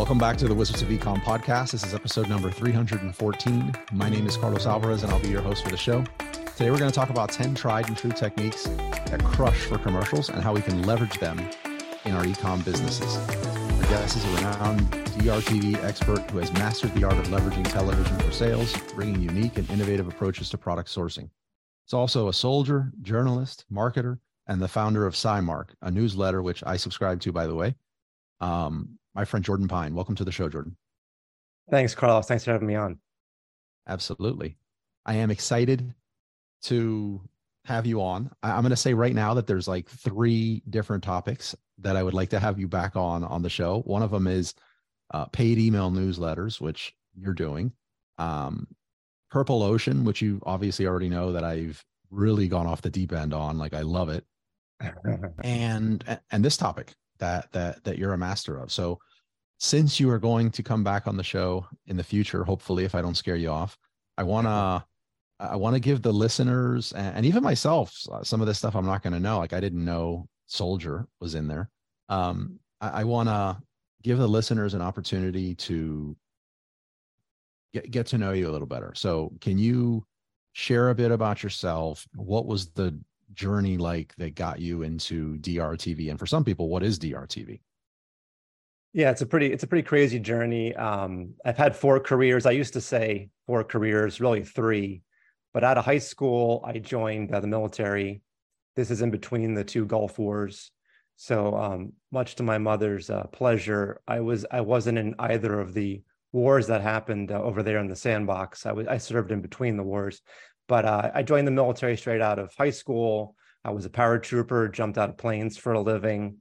Welcome back to the Wizards of Ecom podcast. This is episode number 314. My name is Carlos Alvarez, and I'll be your host for the show. Today, we're going to talk about 10 tried and true techniques that crush for commercials and how we can leverage them in our ecom businesses. Our guest is a renowned DRTV expert who has mastered the art of leveraging television for sales, bringing unique and innovative approaches to product sourcing. He's also a soldier, journalist, marketer, and the founder of SciMark, a newsletter which I subscribe to, by the way. Um, my friend Jordan Pine. Welcome to the show, Jordan. Thanks, Carlos. Thanks for having me on. Absolutely. I am excited to have you on. I, am going to say right now that there's like three different topics that I would like to have you back on on the show. One of them is uh, paid email newsletters, which you're doing. Um, Purple Ocean, which you obviously already know that I've really gone off the deep end on. Like I love it. and and this topic that that that you're a master of. So since you are going to come back on the show in the future, hopefully, if I don't scare you off, I want to I want to give the listeners and even myself some of this stuff I'm not going to know. Like I didn't know Soldier was in there. Um, I, I want to give the listeners an opportunity to get get to know you a little better. So, can you share a bit about yourself? What was the journey like that got you into DRTV? And for some people, what is DRTV? Yeah, it's a pretty it's a pretty crazy journey. Um, I've had four careers. I used to say four careers, really three. But out of high school, I joined uh, the military. This is in between the two Gulf Wars. So, um, much to my mother's uh, pleasure, I was I wasn't in either of the wars that happened uh, over there in the sandbox. I was I served in between the wars, but uh, I joined the military straight out of high school. I was a paratrooper, jumped out of planes for a living.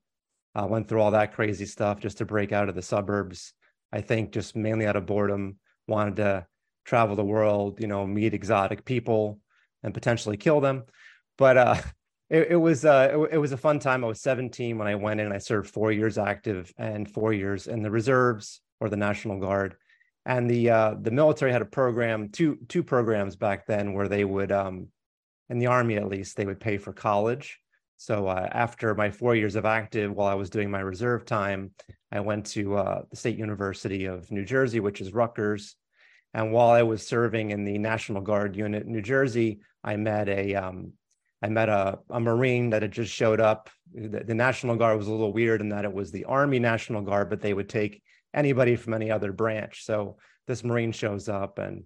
Uh, went through all that crazy stuff just to break out of the suburbs. I think just mainly out of boredom, wanted to travel the world, you know, meet exotic people and potentially kill them. But uh, it, it, was uh, it, it, was a fun time. I was 17 when I went in. I served four years active and four years in the reserves or the National Guard and the uh, the military had a program, two two programs back then, where they would, um, in the army at least, they would pay for college. So uh, after my four years of active, while I was doing my reserve time, I went to uh, the State University of New Jersey, which is Rutgers. And while I was serving in the National Guard unit in New Jersey, I met a um, I met a, a Marine that had just showed up. The, the, National Guard was a little weird in that it was the Army National Guard, but they would take anybody from any other branch. So this Marine shows up and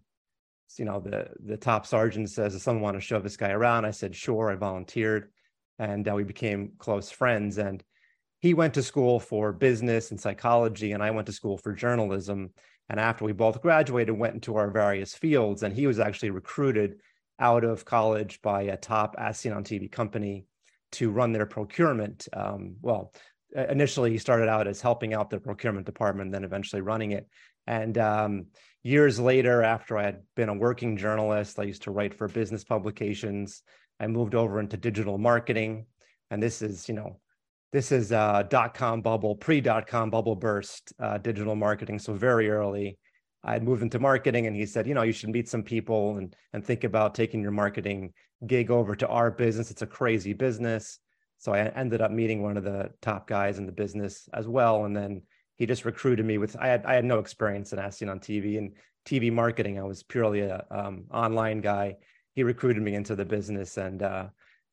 you know the the top sergeant says, "Does someone want to show this guy around?" I said, "Sure." I volunteered, and uh, we became close friends. And he went to school for business and psychology, and I went to school for journalism. And after we both graduated, went into our various fields. And he was actually recruited out of college by a top as seen on TV company to run their procurement. Um, well, initially he started out as helping out the procurement department, then eventually running it. And um, years later, after I had been a working journalist, I used to write for business publications. I moved over into digital marketing, and this is, you know, this is uh, dot com bubble, pre dot com bubble burst, uh, digital marketing. So very early, I had moved into marketing, and he said, you know, you should meet some people and and think about taking your marketing gig over to our business. It's a crazy business. So I ended up meeting one of the top guys in the business as well. And then he just recruited me with, I had, I had no experience in as seen on TV and TV marketing. I was purely a um, online guy. He recruited me into the business and, uh,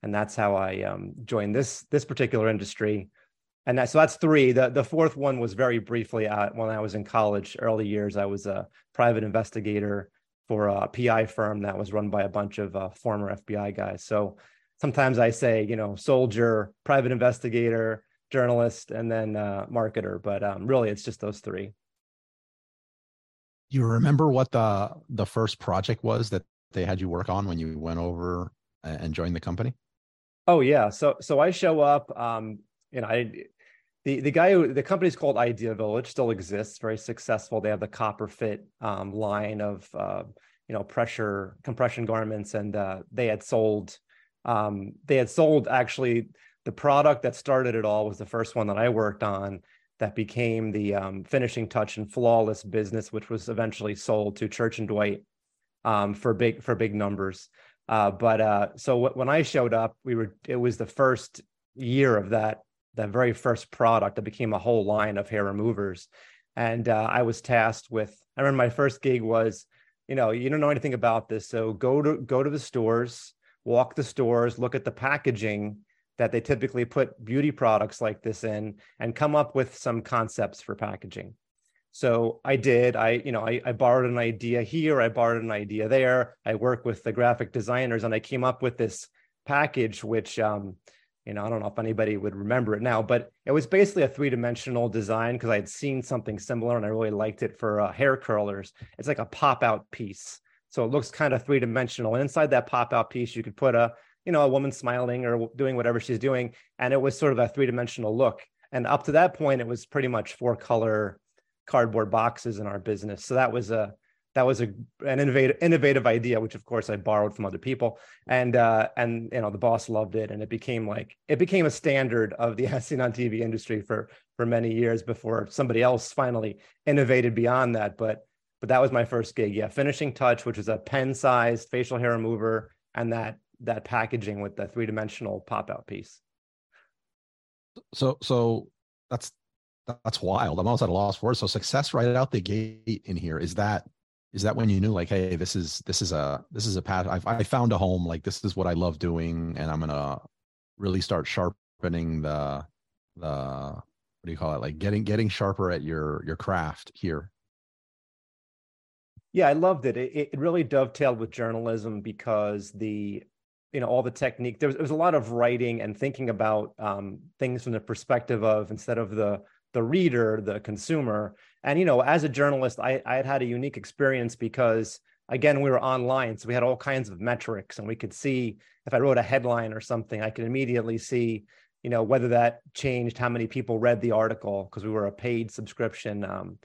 and that's how I um, joined this, this particular industry. And that, so that's three. The, the fourth one was very briefly uh, when I was in college, early years, I was a private investigator for a PI firm that was run by a bunch of uh, former FBI guys. So sometimes I say, you know, soldier, private investigator, journalist, and then uh, marketer. But um, really, it's just those three. You remember what the the first project was that they had you work on when you went over and joined the company? Oh yeah, so so I show up. Um, you know, I the the guy who the company's called Idea Village still exists, very successful. They have the copper fit um, line of uh, you know pressure compression garments, and uh, they had sold um, they had sold actually the product that started it all was the first one that I worked on that became the um, finishing touch and flawless business, which was eventually sold to Church and Dwight um, for big for big numbers. Uh, but uh, so w- when I showed up, we were it was the first year of that that very first product that became a whole line of hair removers. and uh, I was tasked with. I remember my first gig was, you know, you don't know anything about this, so go to go to the stores, walk the stores, look at the packaging that they typically put beauty products like this in, and come up with some concepts for packaging. So I did. I, you know, I, I borrowed an idea here. I borrowed an idea there. I work with the graphic designers, and I came up with this package, which um, you know, I don't know if anybody would remember it now, but it was basically a three dimensional design because I had seen something similar and I really liked it for uh, hair curlers. It's like a pop out piece. So it looks kind of three dimensional. And inside that pop out piece, you could put a, you know, a woman smiling or doing whatever she's doing. And it was sort of a three dimensional look. And up to that point, it was pretty much four color cardboard boxes in our business. So that was a, that was a an innovative innovative idea, which of course I borrowed from other people, and uh, and you know the boss loved it, and it became like it became a standard of the SC on TV industry for for many years before somebody else finally innovated beyond that. But but that was my first gig, yeah, finishing touch, which was a pen sized facial hair remover, and that that packaging with the three dimensional pop out piece. So so that's that's wild. I'm almost at a loss for words. So success right out the gate in here is that is that when you knew like hey this is this is a this is a path I've, i found a home like this is what i love doing and i'm gonna really start sharpening the the what do you call it like getting getting sharper at your your craft here yeah i loved it it, it really dovetailed with journalism because the you know all the technique there was, there was a lot of writing and thinking about um, things from the perspective of instead of the the reader, the consumer. And you know, as a journalist, I, I had had a unique experience because again, we were online, so we had all kinds of metrics, and we could see if I wrote a headline or something, I could immediately see, you know, whether that changed how many people read the article because we were a paid subscription um,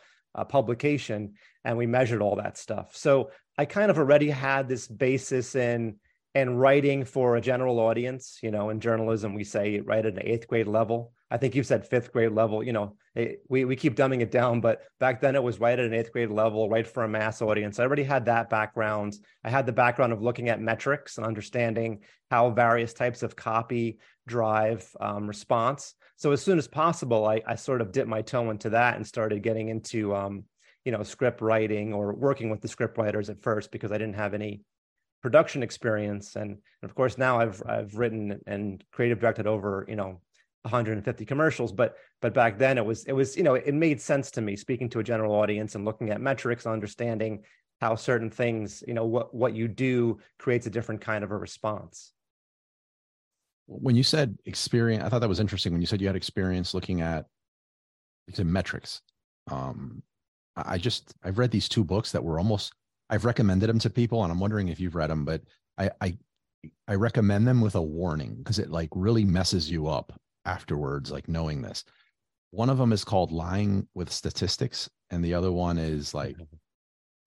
publication, and we measured all that stuff. So I kind of already had this basis in in writing for a general audience. You know, in journalism, we say write at an eighth grade level. I think you said fifth grade level. You know, it, we we keep dumbing it down, but back then it was right at an eighth grade level, right for a mass audience. I already had that background. I had the background of looking at metrics and understanding how various types of copy drive um, response. So as soon as possible, I, I sort of dipped my toe into that and started getting into um, you know script writing or working with the script writers at first because I didn't have any production experience. And, and of course now I've I've written and creative directed over you know 150 commercials but but back then it was it was you know it made sense to me speaking to a general audience and looking at metrics and understanding how certain things you know what what you do creates a different kind of a response. When you said experience i thought that was interesting when you said you had experience looking at metrics. Um i just i've read these two books that were almost i've recommended them to people and i'm wondering if you've read them but i i I recommend them with a warning because it like really messes you up afterwards, like knowing this. One of them is called Lying with Statistics, and the other one is like mm-hmm.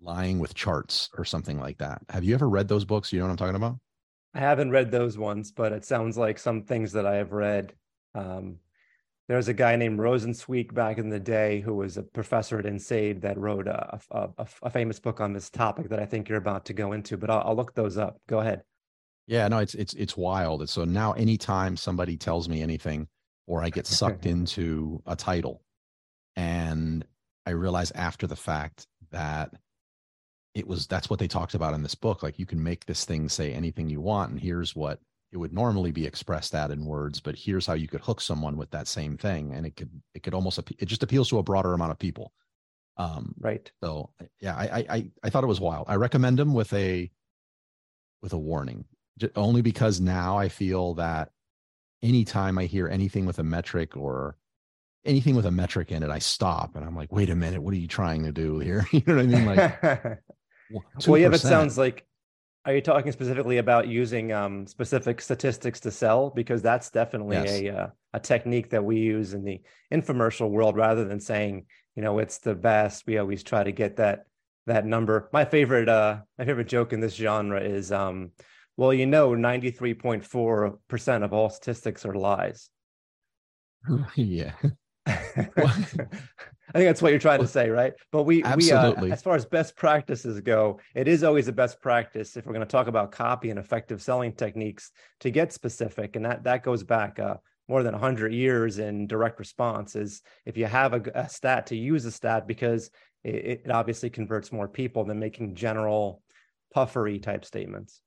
Lying with Charts or something like that. Have you ever read those books? You know what I'm talking about? I haven't read those ones, but it sounds like some things that I have read. Um, there's a guy named Rosenzweig back in the day who was a professor at INSEAD that wrote a, a, a, a, famous book on this topic that I think you're about to go into, but I'll, I'll look those up. Go ahead. Yeah, no, it's it's it's wild. So now anytime somebody tells me anything or I get sucked into a title and I realize after the fact that it was that's what they talked about in this book like you can make this thing say anything you want and here's what it would normally be expressed that in words but here's how you could hook someone with that same thing and it could it could almost it just appeals to a broader amount of people um right so yeah i i i thought it was wild i recommend them with a with a warning only because now I feel that anytime I hear anything with a metric or anything with a metric in it, I stop and I'm like, wait a minute, what are you trying to do here? you know what I mean? Like, well, yeah, that sounds like. Are you talking specifically about using um, specific statistics to sell? Because that's definitely yes. a uh, a technique that we use in the infomercial world, rather than saying, you know, it's the best. We always try to get that that number. My favorite uh, my favorite joke in this genre is um, well, you know, 93.4% of all statistics are lies. yeah. I think that's what you're trying to say, right? But we, Absolutely. we uh, as far as best practices go, it is always a best practice if we're going to talk about copy and effective selling techniques to get specific, and that that goes back uh, more than 100 years in direct response is if you have a, a stat to use a stat because it, it, obviously converts more people than making general puffery type statements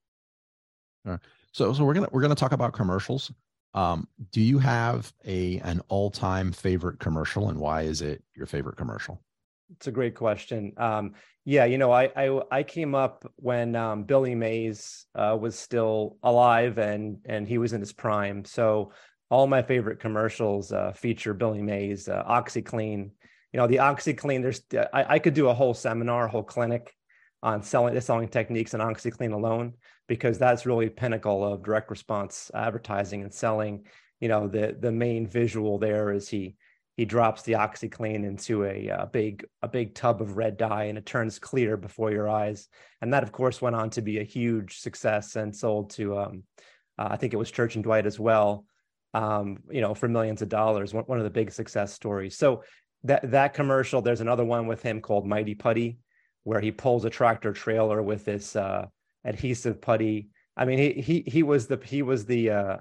so so we're gonna we're gonna talk about commercials um, do you have a an all-time favorite commercial and why is it your favorite commercial it's a great question um, yeah you know i i, I came up when um, billy mays uh, was still alive and and he was in his prime so all my favorite commercials uh, feature Billy Mays, uh, OxiClean. You know, the OxiClean. There's I, I, could do a whole seminar, a whole clinic on selling the selling techniques and OxiClean alone because that's really pinnacle of direct response advertising and selling. You know, the the main visual there is he he drops the OxiClean into a, a big a big tub of red dye and it turns clear before your eyes. And that, of course, went on to be a huge success and sold to um, uh, I think it was Church and Dwight as well um, you know, for millions of dollars. One, one of the big success stories. So that that commercial, there's another one with him called Mighty Putty, where he pulls a tractor trailer with this uh, adhesive putty. I mean, he he he was the he was the uh,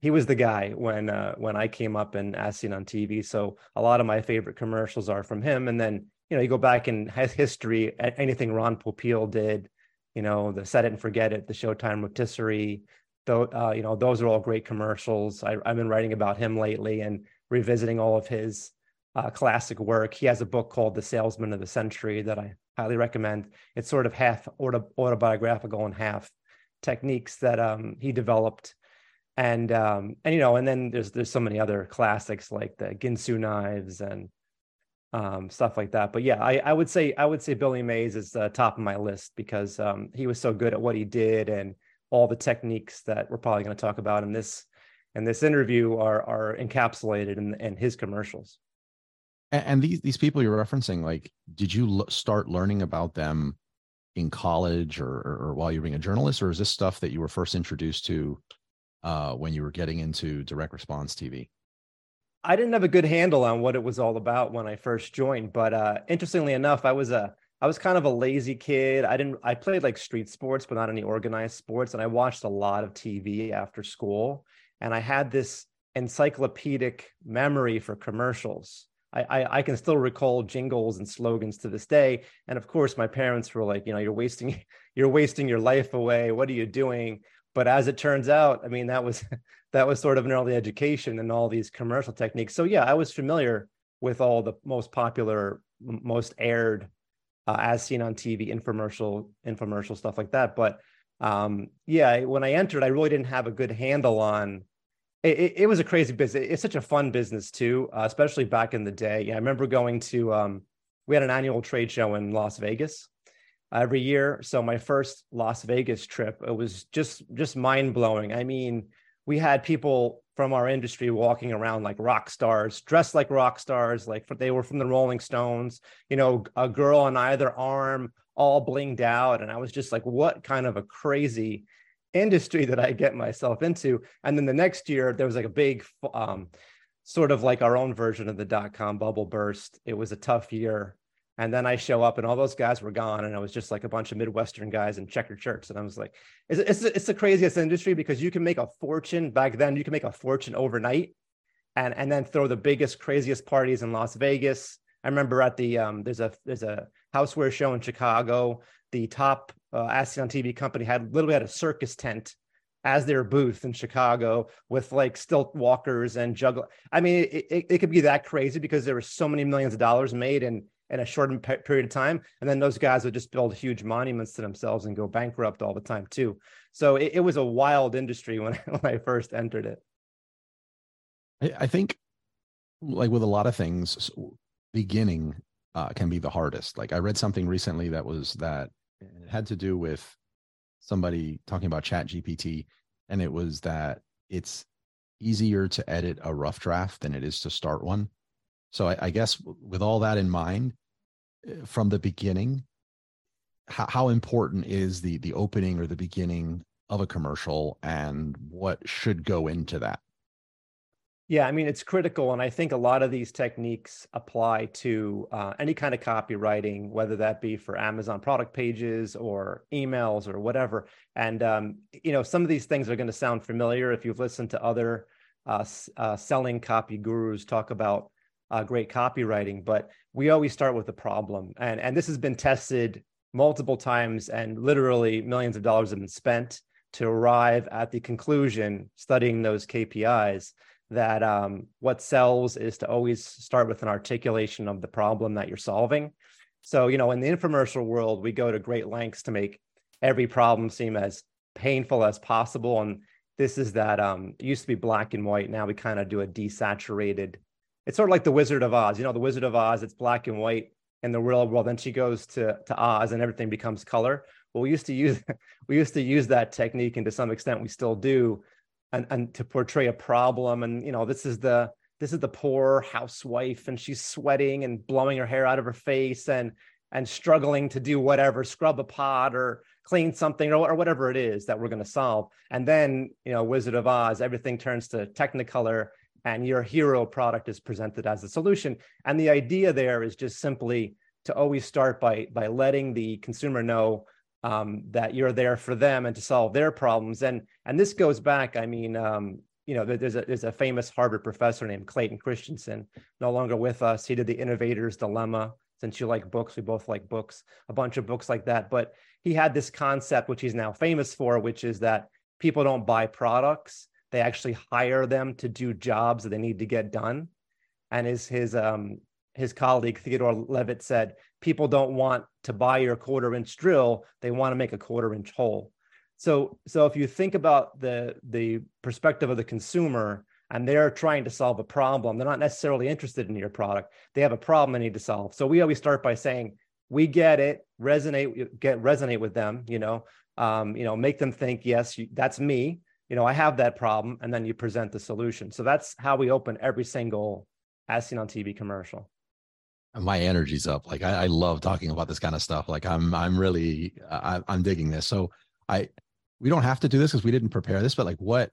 he was the guy when uh, when I came up and as seen on TV. So a lot of my favorite commercials are from him. And then you know you go back in history, anything Ron Popeil did, you know, the Set It and Forget It, the Showtime rotisserie, though you know those are all great commercials I, have been writing about him lately and revisiting all of his uh, classic work he has a book called the salesman of the century that i highly recommend. It's sort of half auto, autobiographical and half techniques that um, he developed. And um, and you know and then there's there's so many other classics like the ginsu knives and um, stuff like that. But yeah I, I would say i would say billy mays is uh, top of my list because um, he was so good at what he did and all the techniques that we're probably going to talk about in this in this interview are are encapsulated in, in his commercials. And, and these these people you're referencing, like, did you l- start learning about them in college or, or, or while you were being a journalist, or is this stuff that you were first introduced to uh, when you were getting into direct response TV? I didn't have a good handle on what it was all about when I first joined, but uh, interestingly enough, I was a I was kind of a lazy kid. I didn't I played like street sports, but not any organized sports. And I watched a lot of TV after school. And I had this encyclopedic memory for commercials. I, I, can still recall jingles and slogans to this day. And of course, my parents were like, you know, you're wasting you're wasting your life away. What are you doing? But as it turns out, I mean, that was that was sort of an early education and all these commercial techniques. So yeah, I was familiar with all the most popular, most aired uh, as seen on TV, infomercial, infomercial stuff like that. But um, yeah, when I entered, I really didn't have a good handle on. It, it, was a crazy business. It's such a fun business too, uh, especially back in the day. Yeah, I remember going to. Um, we had an annual trade show in Las Vegas every year. So my first Las Vegas trip, it was just just mind blowing. I mean, we had people from our industry walking around like rock stars, dressed like rock stars, like they were from the Rolling Stones, you know, a girl on either arm, all blinged out. And I was just like, what kind of a crazy industry that I get myself into? And then the next year, there was like a big, um, sort of like our own version of the dot com bubble burst. It was a tough year and then I show up and all those guys were gone. And I was just like a bunch of Midwestern guys in checkered shirts. And I was like, it's, it's, it's the craziest industry because you can make a fortune back then. You can make a fortune overnight and, and then throw the biggest, craziest parties in Las Vegas. I remember at the, um, there's a, there's a houseware show in Chicago. The top uh, TV company had literally had a circus tent as their booth in Chicago with like stilt walkers and juggle. I mean, it, it, it could be that crazy because there were so many millions of dollars made and in a short period of time. And then those guys would just build huge monuments to themselves and go bankrupt all the time too. So it, it was a wild industry when, when I first entered it. I think like with a lot of things, beginning uh, can be the hardest. Like I read something recently that was that it had to do with somebody talking about ChatGPT and it was that it's easier to edit a rough draft than it is to start one so I, I guess with all that in mind, eh, from the beginning, how, how important is the the opening or the beginning of a commercial, and what should go into that? Yeah, I mean, it's critical. And I think a lot of these techniques apply to uh, any kind of copywriting, whether that be for Amazon product pages or emails or whatever. And, um, you know, some of these things are going to sound familiar if you've listened to other uh, uh, selling copy gurus talk about uh, great copywriting, but we always start with the problem. And, and this has been tested multiple times, and literally millions of dollars have been spent to arrive at the conclusion, studying those KPIs, that um, what sells is to always start with an articulation of the problem that you're solving. So, you know, in the infomercial world, we go to great lengths to make every problem seem as painful as possible. And this is that um, used to be black and white. Now we kind of do a desaturated. It's sort of like the Wizard of Oz. You know, the Wizard of Oz, it's black and white in the real world. Then she goes to to Oz and everything becomes color. Well, we used to use we used to use that technique, and to some extent we still do, and, and to portray a problem. And you know, this is the this is the poor housewife, and she's sweating and blowing her hair out of her face, and and struggling to do whatever, scrub a pot or clean something or, or whatever it is that we're going to solve. And then, you know, Wizard of Oz, everything turns to Technicolor and your hero product is presented as a solution. And the idea there is just simply to always start by by letting the consumer know um, that you're there for them and to solve their problems. And and this goes back. I mean, um, you know, there's a there's a famous Harvard professor named Clayton Christensen, no longer with us. He did the Innovator's Dilemma. Since you like books, we both like books. A bunch of books like that. But he had this concept, which he's now famous for, which is that people don't buy products; they actually hire them to do jobs that they need to get done. And his his um his colleague Theodore Levitt said, people don't want to buy your quarter inch drill; they want to make a quarter inch hole. So so if you think about the the perspective of the consumer and they're trying to solve a problem, they're not necessarily interested in your product. They have a problem they need to solve. So we always start by saying, we get it resonate get resonate with them you know um, you know make them think yes you, that's me you know i have that problem and then you present the solution so that's how we open every single as seen on tv commercial my energy's up like I, I love talking about this kind of stuff like i'm i'm really I, i'm digging this so i we don't have to do this because we didn't prepare this but like what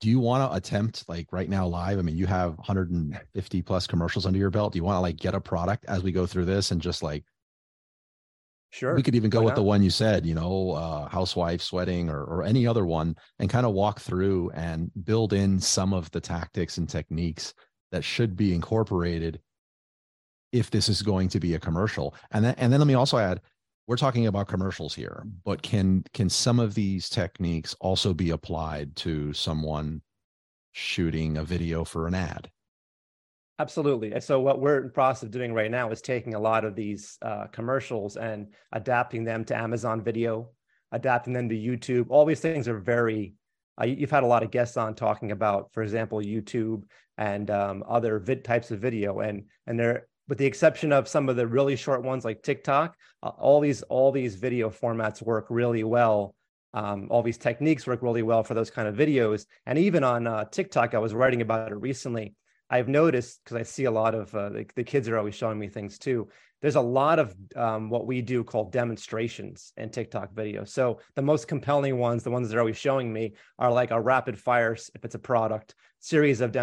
do you want to attempt like right now live? I mean, you have 150 plus commercials under your belt. Do you want to like get a product as we go through this and just like Sure. We could even go with not? the one you said, you know, uh, housewife sweating or, or any other one and kind of walk through and build in some of the tactics and techniques that should be incorporated if this is going to be a commercial. And then, and then let me also add, we're talking about commercials here but can can some of these techniques also be applied to someone shooting a video for an ad? Absolutely. So what we're in process of doing right now is taking a lot of these uh, commercials and adapting them to amazon video adapting them to youtube. All these things are very uh, you've had a lot of guests on talking about for example youtube and um, other vid types of video. And and they're with the exception of some of the really short ones like TikTok, uh, all these all these video formats work really well. Um, all these techniques work really well for those kind of videos. And even on uh, TikTok, I was writing about it recently. I've noticed because I see a lot of uh, the, the, kids are always showing me things too. There's a lot of um, what we do called demonstrations in TikTok videos. So the most compelling ones, the ones that are always showing me, are like a rapid fire if it's a product series of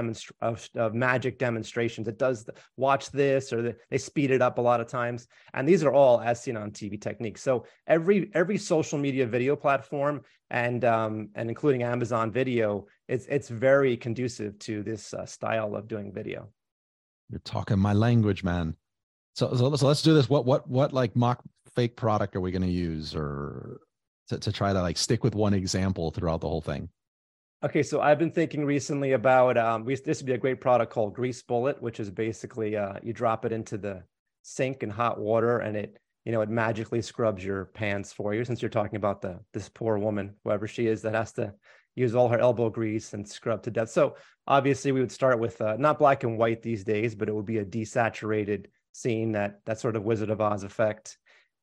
of, of magic demonstrations. It does the, watch this or the, they speed it up a lot of times, and these are all as seen on TV techniques. So every every social media video platform and um, and including Amazon Video, it's it's very conducive to this uh, style of doing video. You're talking my language, man. So, so so let's do this. What what what like mock fake product are we going to use or to, to try to like stick with one example throughout the whole thing? Okay, so I've been thinking recently about um, we, this would be a great product called Grease Bullet, which is basically uh, you drop it into the sink in hot water and it you know it magically scrubs your pants for you. Since you're talking about the this poor woman, whoever she is, that has to use all her elbow grease and scrub to death. So obviously, we would start with uh, not black and white these days, but it would be a desaturated scene that that sort of Wizard of Oz effect,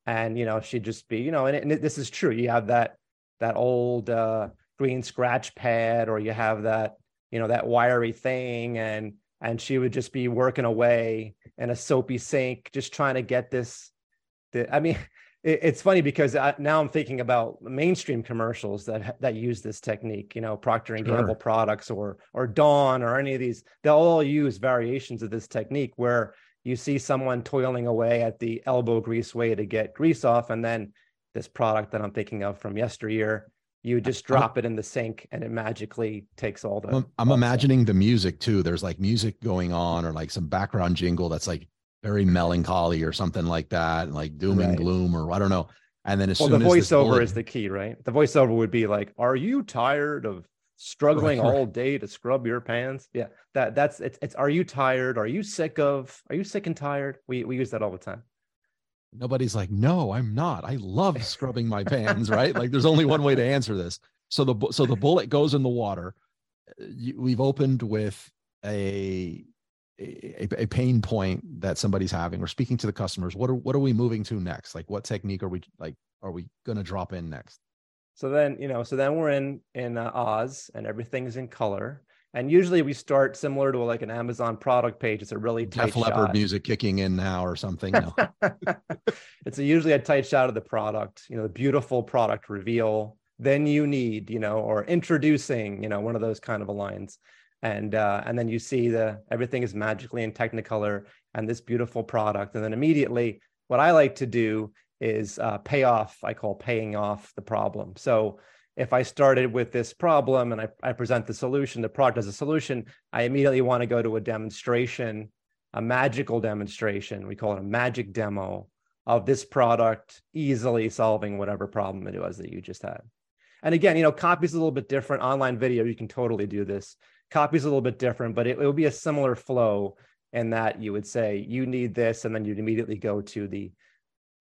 and you know she'd just be you know, and, it, and it, this is true. You have that that old. Uh, green scratch pad or you have that you know that wiry thing and and she would just be working away in a soapy sink just trying to get this the, i mean it, it's funny because I, now i'm thinking about mainstream commercials that that use this technique you know procter and gamble sure. products or or dawn or any of these they'll all use variations of this technique where you see someone toiling away at the elbow grease way to get grease off and then this product that i'm thinking of from yesteryear You just drop it in the sink and it magically takes all the. I'm, I'm imagining the music too. There's like music going on or like some background jingle that's like very melancholy or something like that, and like doom right. and gloom or I don't know. And then as well, soon the voiceover bullet... is the key, right? The voiceover would be like, "Are you tired of struggling all day to scrub your pants?" Yeah, that that's it's. It's are you tired? Are you sick of? Are you sick and tired? We we use that all the time nobody's like no i'm not i love scrubbing my pans right like there's only one way to answer this so the so the bullet goes in the water we've opened with a, a a pain point that somebody's having we're speaking to the customers what are what are we moving to next like what technique are we like are we going to drop in next so then you know so then we're in in uh, oz and everything's in color and usually we start similar to like an Amazon product page. It's a really tight Def Leppard shot. music kicking in now or something. No. it's a, usually a tight shot of the product, you know, the beautiful product reveal. Then you need, you know, or introducing, you know, one of those kind of lines. And uh, and then you see the everything is magically in Technicolor and this beautiful product. And then immediately, what I like to do is uh, pay off. I call paying off the problem. So if I started with this problem and I, I present the solution, the product as a solution, I immediately want to go to a demonstration, a magical demonstration. We call it a magic demo of this product easily solving whatever problem it was that you just had. And again, you know, copy's a little bit different. Online video, you can totally do this. Copy's a little bit different, but it, it would be a similar flow in that you would say you need this, and then you'd immediately go to the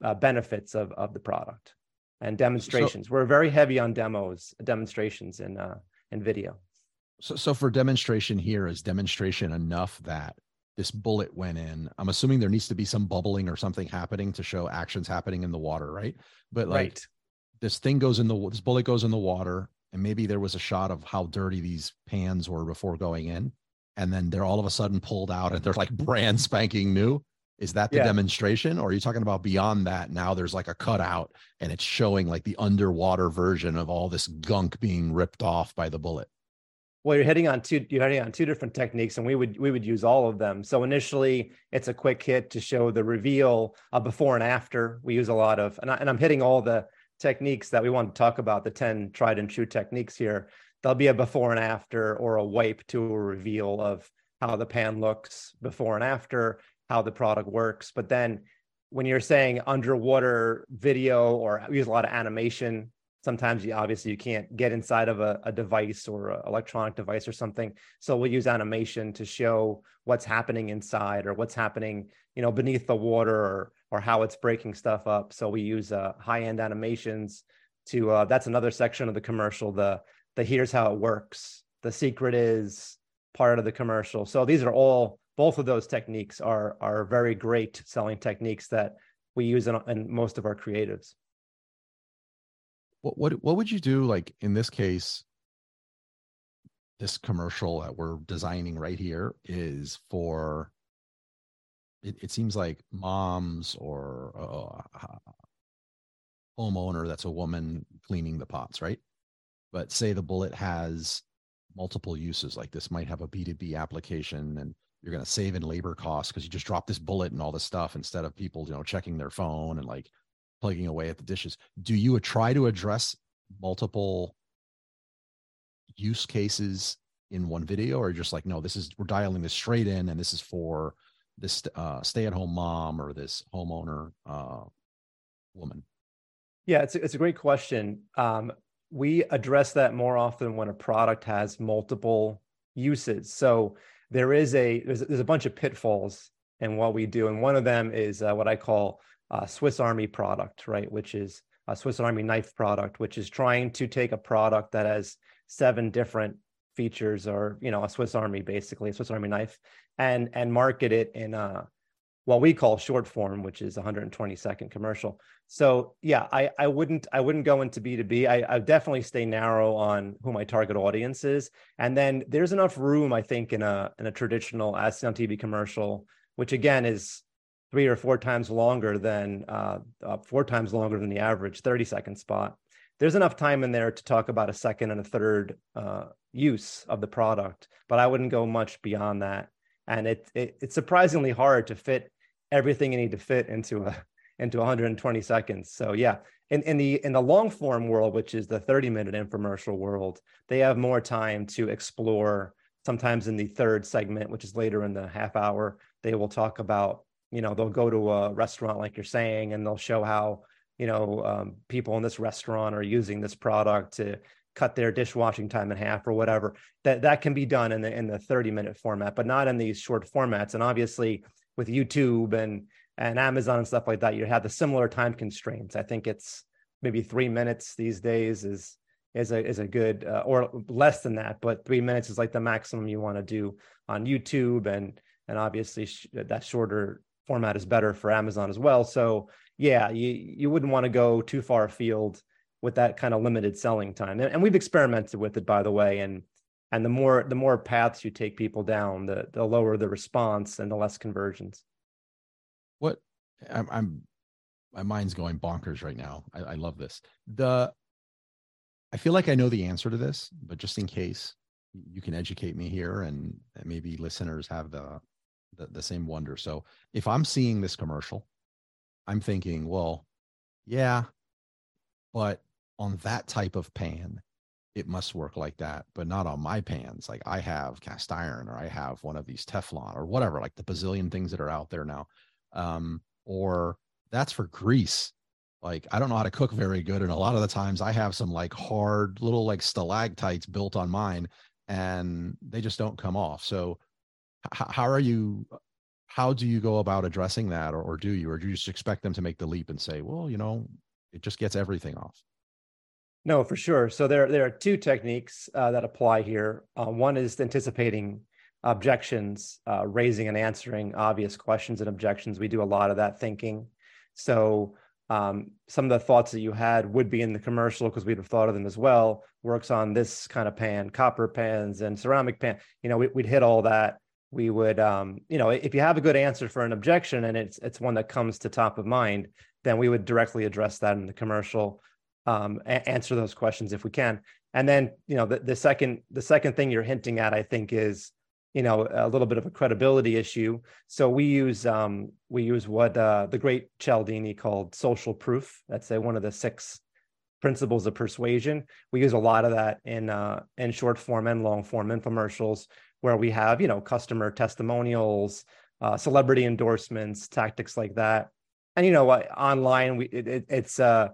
uh, benefits of, of the product and demonstrations. So, We're very heavy on demos, demonstrations in uh, in video. So, so for demonstration here, is demonstration enough that this bullet went in? I'm assuming there needs to be some bubbling or something happening to show actions happening in the water, right? But like right. this thing goes in the this bullet goes in the water, and maybe there was a shot of how dirty these pans were before going in, and then they're all of a sudden pulled out and they're like brand spanking new. Is that the yeah. demonstration, or are you talking about beyond that? Now there's like a cutout and it's showing like the underwater version of all this gunk being ripped off by the bullet. Well, you're hitting on two. You're hitting on two different techniques, and we would we would use all of them. So initially, it's a quick hit to show the reveal of before and after. We use a lot of, and, I, and I'm hitting all the techniques that we want to talk about. The ten tried and true techniques here. There'll be a before and after, or a wipe to a reveal of how the pan looks before and after how the product works. But then when you're saying underwater video or use a lot of animation, sometimes you obviously you can't get inside of a, a device or electronic device or something. So we'll use animation to show what's happening inside or what's happening, you know, beneath the water or or how it's breaking stuff up. So we use uh, high-end animations to uh, that's another section of the commercial. The the here's how it works. The secret is part of the commercial. So these are all both of those techniques are are very great selling techniques that we use in, in most of our creatives. What what what would you do like in this case? This commercial that we're designing right here is for. It, it seems like moms or uh, homeowner that's a woman cleaning the pots, right? But say the bullet has multiple uses, like this might have a B2B application and you're going to save in labor costs because you just drop this bullet and all this stuff instead of people you know checking their phone and like plugging away at the dishes. Do you try to address multiple use cases in one video or just like no this is we're dialing this straight in and this is for this uh, stay-at-home mom or this homeowner uh, woman? Yeah it's a, it's a great question. Um, we address that more often when a product has multiple uses. So there is a there's, there's a bunch of pitfalls in what we do, and one of them is uh, what I call a Swiss Army product, right? Which is a Swiss Army knife product, which is trying to take a product that has seven different features, or you know, a Swiss Army basically, a Swiss Army knife, and and market it in a what we call short form, which is 120 second commercial. So yeah, I, I wouldn't I wouldn't go into B2B. I, I definitely stay narrow on who my target audience is. And then there's enough room, I think, in a in a traditional as on TV commercial, which again is three or four times longer than uh, uh, four times longer than the average 30 second spot. There's enough time in there to talk about a second and a third uh, use of the product, but I wouldn't go much beyond that. And it, it it's surprisingly hard to fit everything you need to fit into a into 120 seconds. So yeah, in, in the in the long form world, which is the 30 minute infomercial world, they have more time to explore. Sometimes in the third segment, which is later in the half hour, they will talk about, you know, they'll go to a restaurant like you're saying, and they'll show how, you know, um, people in this restaurant are using this product to cut their dishwashing time in half or whatever. That that can be done in the in the 30 minute format, but not in these short formats. And obviously with YouTube and and Amazon and stuff like that, you have the similar time constraints. I think it's maybe three minutes these days is is a is a good uh, or less than that, but three minutes is like the maximum you want to do on YouTube, and and obviously sh- that shorter format is better for Amazon as well. So yeah, you you wouldn't want to go too far afield with that kind of limited selling time, and, and we've experimented with it by the way, and and the more the more paths you take people down, the the lower the response and the less conversions what I'm, I'm my mind's going bonkers right now. I, I love this. The I feel like I know the answer to this, but just in case you can educate me here and maybe listeners have the, the the same wonder. So if I'm seeing this commercial, I'm thinking, well, yeah, but on that type of pan, it must work like that, but not on my pans. Like I have cast iron or I have one of these Teflon or whatever, like the bazillion things that are out there now um, or that's for grease. Like I don't know how to cook very good, and a lot of the times I have some like hard little like stalactites built on mine, and they just don't come off. So, h- how are you? How do you go about addressing that, or, or do you, or do you just expect them to make the leap and say, well, you know, it just gets everything off? No, for sure. So there, there are two techniques uh, that apply here. Uh, one is anticipating objections, uh, raising and answering obvious questions and objections. We do a lot of that thinking. So um, some of the thoughts that you had would be in the commercial because we'd have thought of them as well. Works on this kind of pan, copper pans and ceramic pan. You know, we, would hit all that. We would, um, you know, if you have a good answer for an objection and it's it's one that comes to top of mind, then we would directly address that in the commercial. Um, a- answer those questions if we can. And then, you know, the, the second the second thing you're hinting at, I think, is you know a little bit of a credibility issue. So we use um, we use what uh, the great cialdini called social proof. That's uh, one of the six principles of persuasion. We use a lot of that in uh, in short form and long form infomercials where we have you know customer testimonials uh, celebrity endorsements tactics like that. And you know what? Online we it, it, it's uh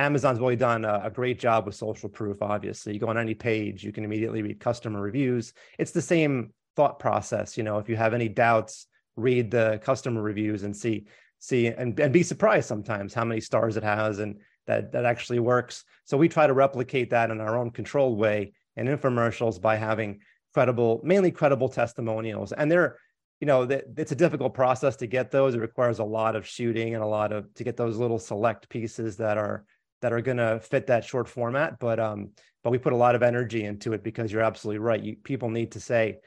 Amazon's really done a, a, great job with social proof. Obviously, you go on any page, you can immediately read customer reviews. It's the same thought process you know if you have any doubts read the customer reviews and see see and, and be surprised sometimes how many stars it has and that that actually works so we try to replicate that in our own controlled way in infomercials by having credible mainly credible testimonials and they're you know it's a difficult process to get those it requires a lot of shooting and a lot of to get those little select pieces that are that are going to fit that short format but um but we put a lot of energy into it because you're absolutely right you people need to say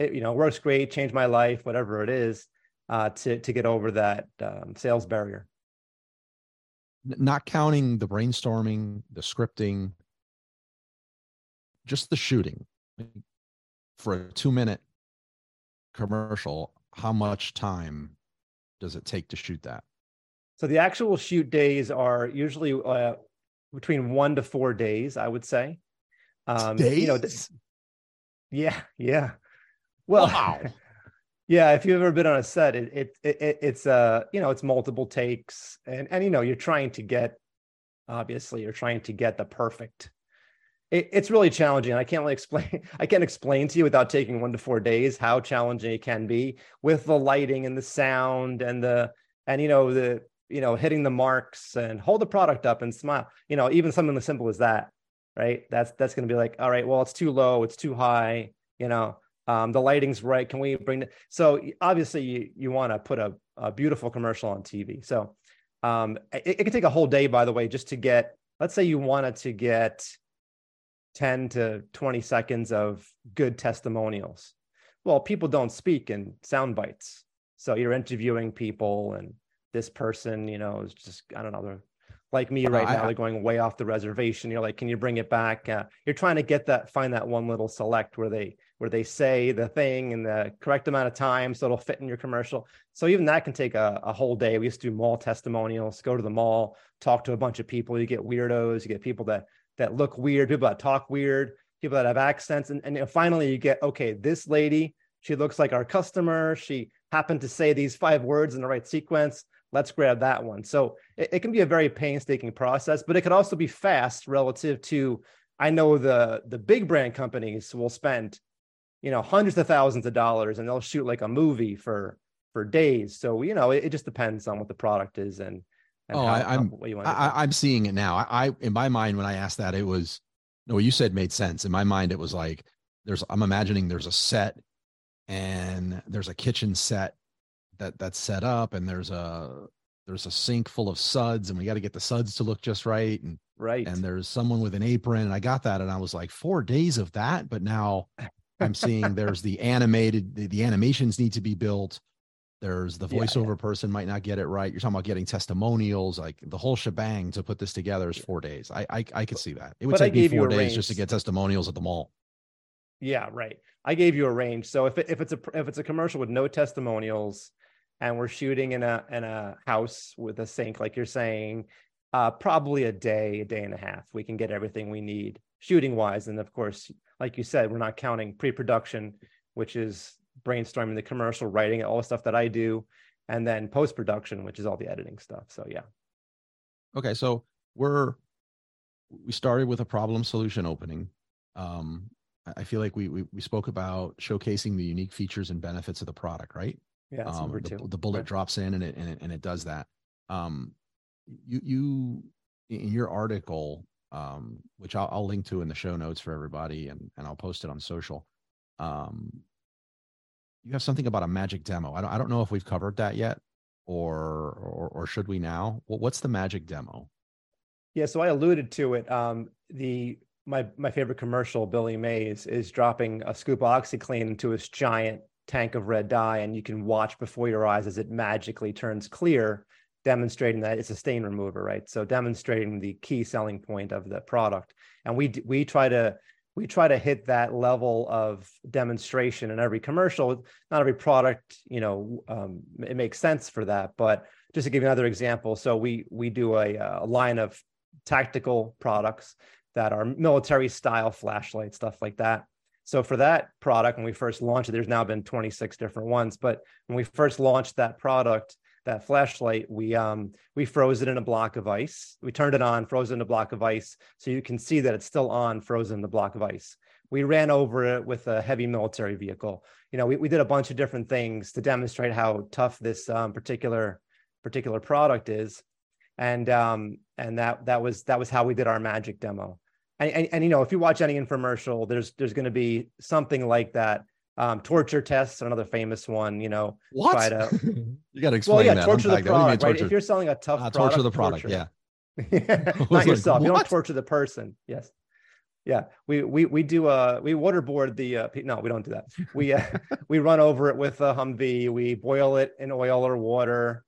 it, you know, works great, changed my life, whatever it is, uh, to to get over that um, sales barrier. Not counting the brainstorming, the scripting, just the shooting for a two minute commercial. How much time does it take to shoot that? So the actual shoot days are usually uh, between one to four days, I would say. Um, days? You know, th- yeah, yeah. Well, wow. yeah, if you've ever been on a set, it, it, it it's uh you know it's multiple takes, and and you know you're trying to get obviously you're trying to get the perfect. It, it's really challenging. I can't really explain. I can't explain to you without taking one to four days how challenging it can be with the lighting and the sound and the and you know the you know hitting the marks and hold the product up and smile. You know even something as simple as that, right? That's that's going to be like all right. Well, it's too low. It's too high. You know um, the lighting's right. Can we bring it? So obviously you, you want to put a, a, beautiful commercial on TV. So um, it, it can take a whole day, by the way, just to get, let's say you wanted to get 10 to 20 seconds of good testimonials. Well, people don't speak in sound bites. So you're interviewing people and this person, you know, is just, I don't know, they're like me right I, now, they're going way off the reservation. You're like, can you bring it back? Uh, you're trying to get that, find that one little select where they where they say the thing in the correct amount of time so it'll fit in your commercial. So even that can take a, a whole day. We used to do mall testimonials, go to the mall, talk to a bunch of people. You get weirdos, you get people that that look weird, people that talk weird, people that have accents, and, and finally you get okay, this lady, she looks like our customer. She happened to say these five words in the right sequence. Let's grab that one. So it, it can be a very painstaking process, but it could also be fast relative to I know the the big brand companies will spend you know hundreds of thousands of dollars and they'll shoot like a movie for for days. So you know it, it just depends on what the product is and, and oh how, I, am I, am seeing it now. I, I in my mind when i asked that it was no what you said made sense. In my mind it was like there's i'm imagining there's a set and there's a kitchen set that that's set up and there's a there's a sink full of suds and we got to get the suds to look just right and right and there's someone with an apron and i got that and i was like four days of that but now I'm seeing there's the animated, the, the, animations need to be built. There's the voiceover yeah, yeah. person might not get it right. You're talking about getting testimonials, like the whole shebang to put this together is four days. I I, I could see that. It would but take me four days range. just to get testimonials at the mall. Yeah, right. I gave you a range. So if it, if it's a if it's a commercial with no testimonials, and we're shooting in a in a house with a sink, like you're saying, uh, probably a day, a day and a half, we can get everything we need shooting wise. And of course, like you said, we're not counting pre-production, which is brainstorming the commercial, writing all the stuff that I do, and then post-production, which is all the editing stuff. So yeah. Okay, so we're we started with a problem solution opening. Um, I feel like we, we we spoke about showcasing the unique features and benefits of the product, right? Yeah, um, the, the, bullet right. drops in and it, and it and it does that. Um, you you in your article um, which I'll, I'll, link to in the show notes for everybody, and and I'll post it on social. Um, you have something about a magic demo. I don't I don't know if we've covered that yet, or or, or should we now? Well, what's the magic demo? Yeah, so I alluded to it. Um, the my my favorite commercial, Billy Mays, is dropping a scoop of OxiClean into his giant tank of red dye, and you can watch before your eyes as it magically turns clear demonstrating that it's a stain remover, right? So demonstrating the key selling point of the product, and we we try to we try to hit that level of demonstration in every commercial. Not every product, you know, um, it makes sense for that. But just to give you another example, so we we do a, a line of tactical products that are military style flashlight stuff like that. So for that product, when we first launched it, there's now been 26 different ones. But when we first launched that product, that flashlight, we um we froze it in a block of ice. We turned it on, froze it in a block of ice, so you can see that it's still on, frozen in the block of ice. We ran over it with a heavy military vehicle. You know, we, we did a bunch of different things to demonstrate how tough this um, particular particular product is, and um and that that was that was how we did our magic demo. And, and, and you know, if you watch any infomercial, there's there's going to be something like that um, torture tests, another famous one. You know, what? Try to, you got to explain well, yeah, that. torture the product, right? If you're selling a tough uh, product, torture the product, torture. yeah. Not yourself. Like, you don't torture the person. Yes. Yeah, we we we do uh we waterboard the uh no we don't do that we uh, we run over it with a Humvee we boil it in oil or water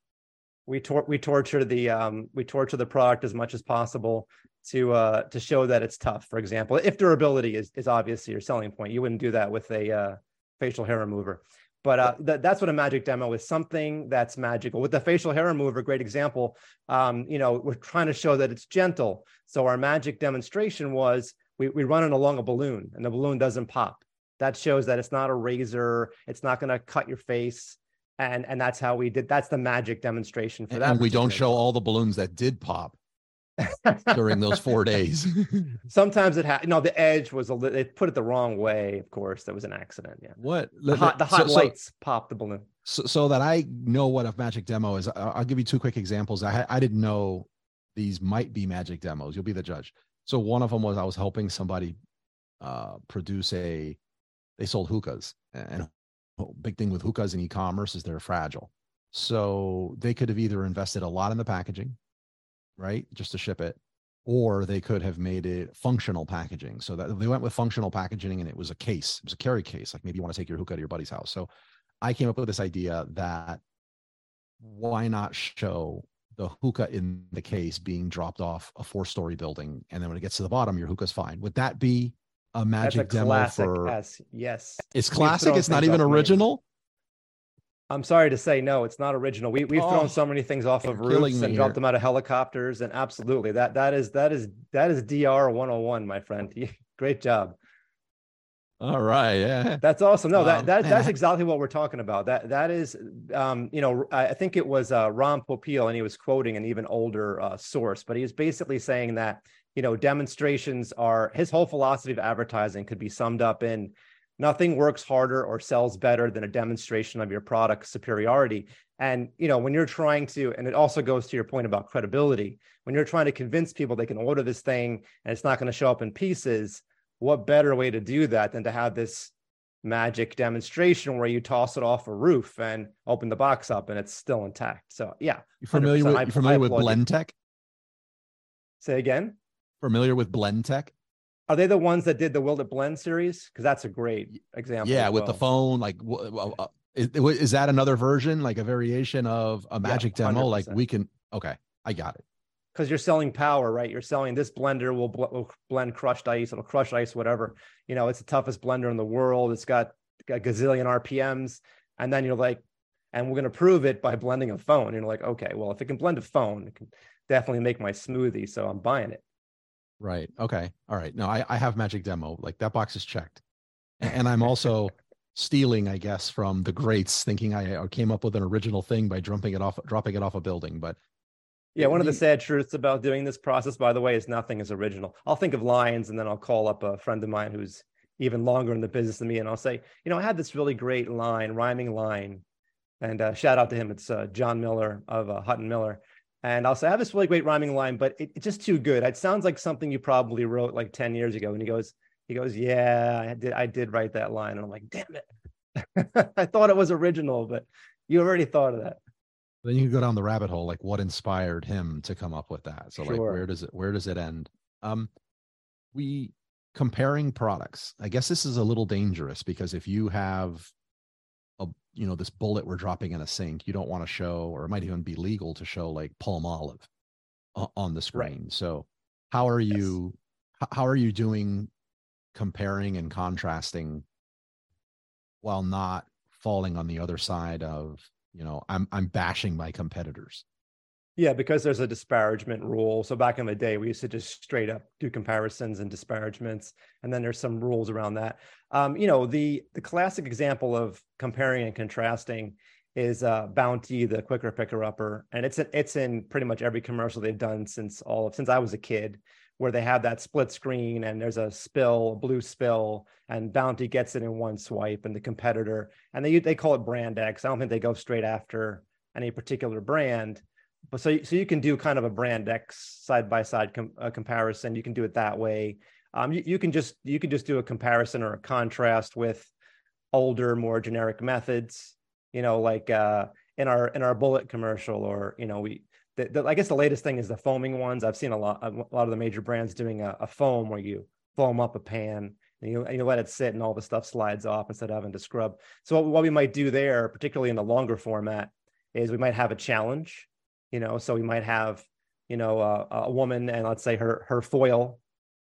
we tor- we torture the um we torture the product as much as possible to uh to show that it's tough for example if durability is is obviously your selling point you wouldn't do that with a uh facial hair remover. But uh, th- that's what a magic demo is something that's magical. With the facial hair remover, great example. Um, you know, we're trying to show that it's gentle. So our magic demonstration was we, we run it along a balloon and the balloon doesn't pop. That shows that it's not a razor, it's not going to cut your face. And, and that's how we did. That's the magic demonstration for that. And we don't show all the balloons that did pop during those four days. Sometimes it had no. The edge was a little. They put it the wrong way. Of course, there was an accident. Yeah. What the hot, the hot so, lights so, popped the balloon. So, so that I know what a magic demo is, I'll give you two quick examples. I I didn't know these might be magic demos. You'll be the judge. So one of them was I was helping somebody uh, produce a. They sold hookahs, and big thing with hookahs and e-commerce is they're fragile. So they could have either invested a lot in the packaging right? Just to ship it. Or they could have made it functional packaging. So that they went with functional packaging and it was a case, it was a carry case. Like maybe you want to take your hookah to your buddy's house. So I came up with this idea that why not show the hookah in the case being dropped off a four story building. And then when it gets to the bottom, your hookah's fine. Would that be a magic That's a demo classic. for Yes, yes. it's classic. It's not even original. I'm sorry to say, no, it's not original. We we've Oh, thrown so many things off of roofs and dropped them out of helicopters, and absolutely that that is that is that is DR 101, my friend. Great job. All right, yeah. That's awesome. No, Um, that, that that's exactly what we're talking about. That that is, um, you know, I I think it was uh, Ron Popeil, and he was quoting an even older uh, source, but he was basically saying that you know demonstrations are his whole philosophy of advertising could be summed up in nothing works harder or sells better than a demonstration of your product superiority. And you know, when you're trying to, and it also goes to your point about credibility, when you're trying to convince people they can order this thing and it's not going to show up in pieces what better way to do that than to have this magic demonstration where you toss it off a roof and open the box up and it's still intact. So yeah, You familiar with I- familiar with applaud you. Blendtec? say again. Familiar with Blendtec? Are they the ones that did the Will It Blend series? Because that's a great example. Yeah, with the phone. Like, uh, is, is that another version, like a variation of a magic demo? Like we can. Okay, I got it. because you're selling power, right? You're selling this blender will, bl- will blend crushed ice, it'll crush ice, whatever. You know, it's the toughest blender in the world. It's got a gazillion RPMs, and then you're like, and we're going to prove it by blending a phone. And you're like, okay, well, if it can blend a phone, it can definitely make my smoothie, so I'm buying it. Right. Okay. All right. No, I, I have magic demo. Like that box is checked. And I'm also stealing, I guess, from the greats, thinking I I came up with an original thing by dropping it off, dropping it off a building. But Yeah, one of the sad truths about doing this process, by the way, is nothing is original. I'll think of lines and then I'll call up a friend of mine who's even longer in the business than me, and I'll say, you know, I had this really great line, rhyming line, and uh, shout out to him. It's uh, John Miller of uh, Hutton Miller, and I'll say I have this really great rhyming line, but it, it's just too good. It sounds like something you probably wrote like ten years ago. And he goes, he goes, yeah, I did, I did write that line, and I'm like, damn it, I thought it was original, but you already thought of that. then you can go down the rabbit hole, like what inspired him to come up with that. So like, where does it where does it end? Um, we comparing products. I guess this is a little dangerous because if you have you know this bullet we're dropping in a sink, you don't want to show, or it might even be legal to show like Palmolive on the screen. So how are you h- how are you doing comparing and contrasting while not falling on the other side of you know i'm i'm bashing my competitors Yeah, because there's a disparagement rule. So back in the day, we used to just straight up do comparisons and disparagements, and then there's some rules around that. Um, you know, the the classic example of comparing and contrasting is uh, Bounty, the quicker picker upper, and it's it's in pretty much every commercial they've done since all of since I was a kid, where they have that split screen and there's a spill, a blue spill, and Bounty gets it in one swipe, and the competitor, and they they call it brand X. I don't think they go straight after any particular brand but so so you can do kind of a brand X side by side uh, comparison. You can do it that way. Um, you, you can just you can just do a comparison or a contrast with older, more generic methods. You know, like uh, in our in our bullet commercial, or you know, we. The, the, I guess the latest thing is the foaming ones. I've seen a lot a lot of the major brands doing a, a foam where you foam up a pan and you, and you let it sit and all the stuff slides off instead of having to scrub. So what, what we might do there, particularly in the longer format, is we might have a challenge you know so we might have you know uh, a woman and let's say her her foil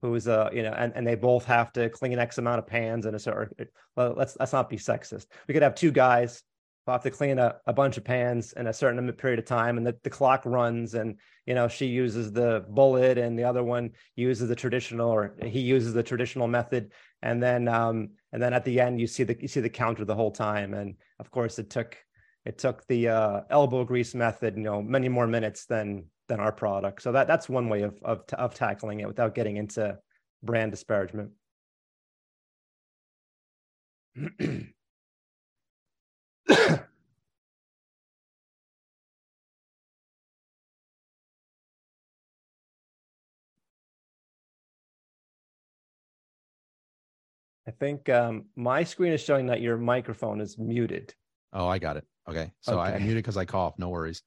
who's uh you know and, and they both have to clean an x amount of pans and a certain well let's let's not be sexist. We could have two guys who have to clean a, a bunch of pans in a certain period of time and the, the clock runs and you know she uses the bullet and the other one uses the traditional or he uses the traditional method. And then um and then at the end you see the you see the counter the whole time. And of course it took it took the uh, elbow grease method, you know, many more minutes than than our product. So that that's one way of of of tackling it without getting into brand disparagement. I think um, my screen is showing that your microphone is muted. Oh i got it okay so i, I Okay. muted because i cough no worries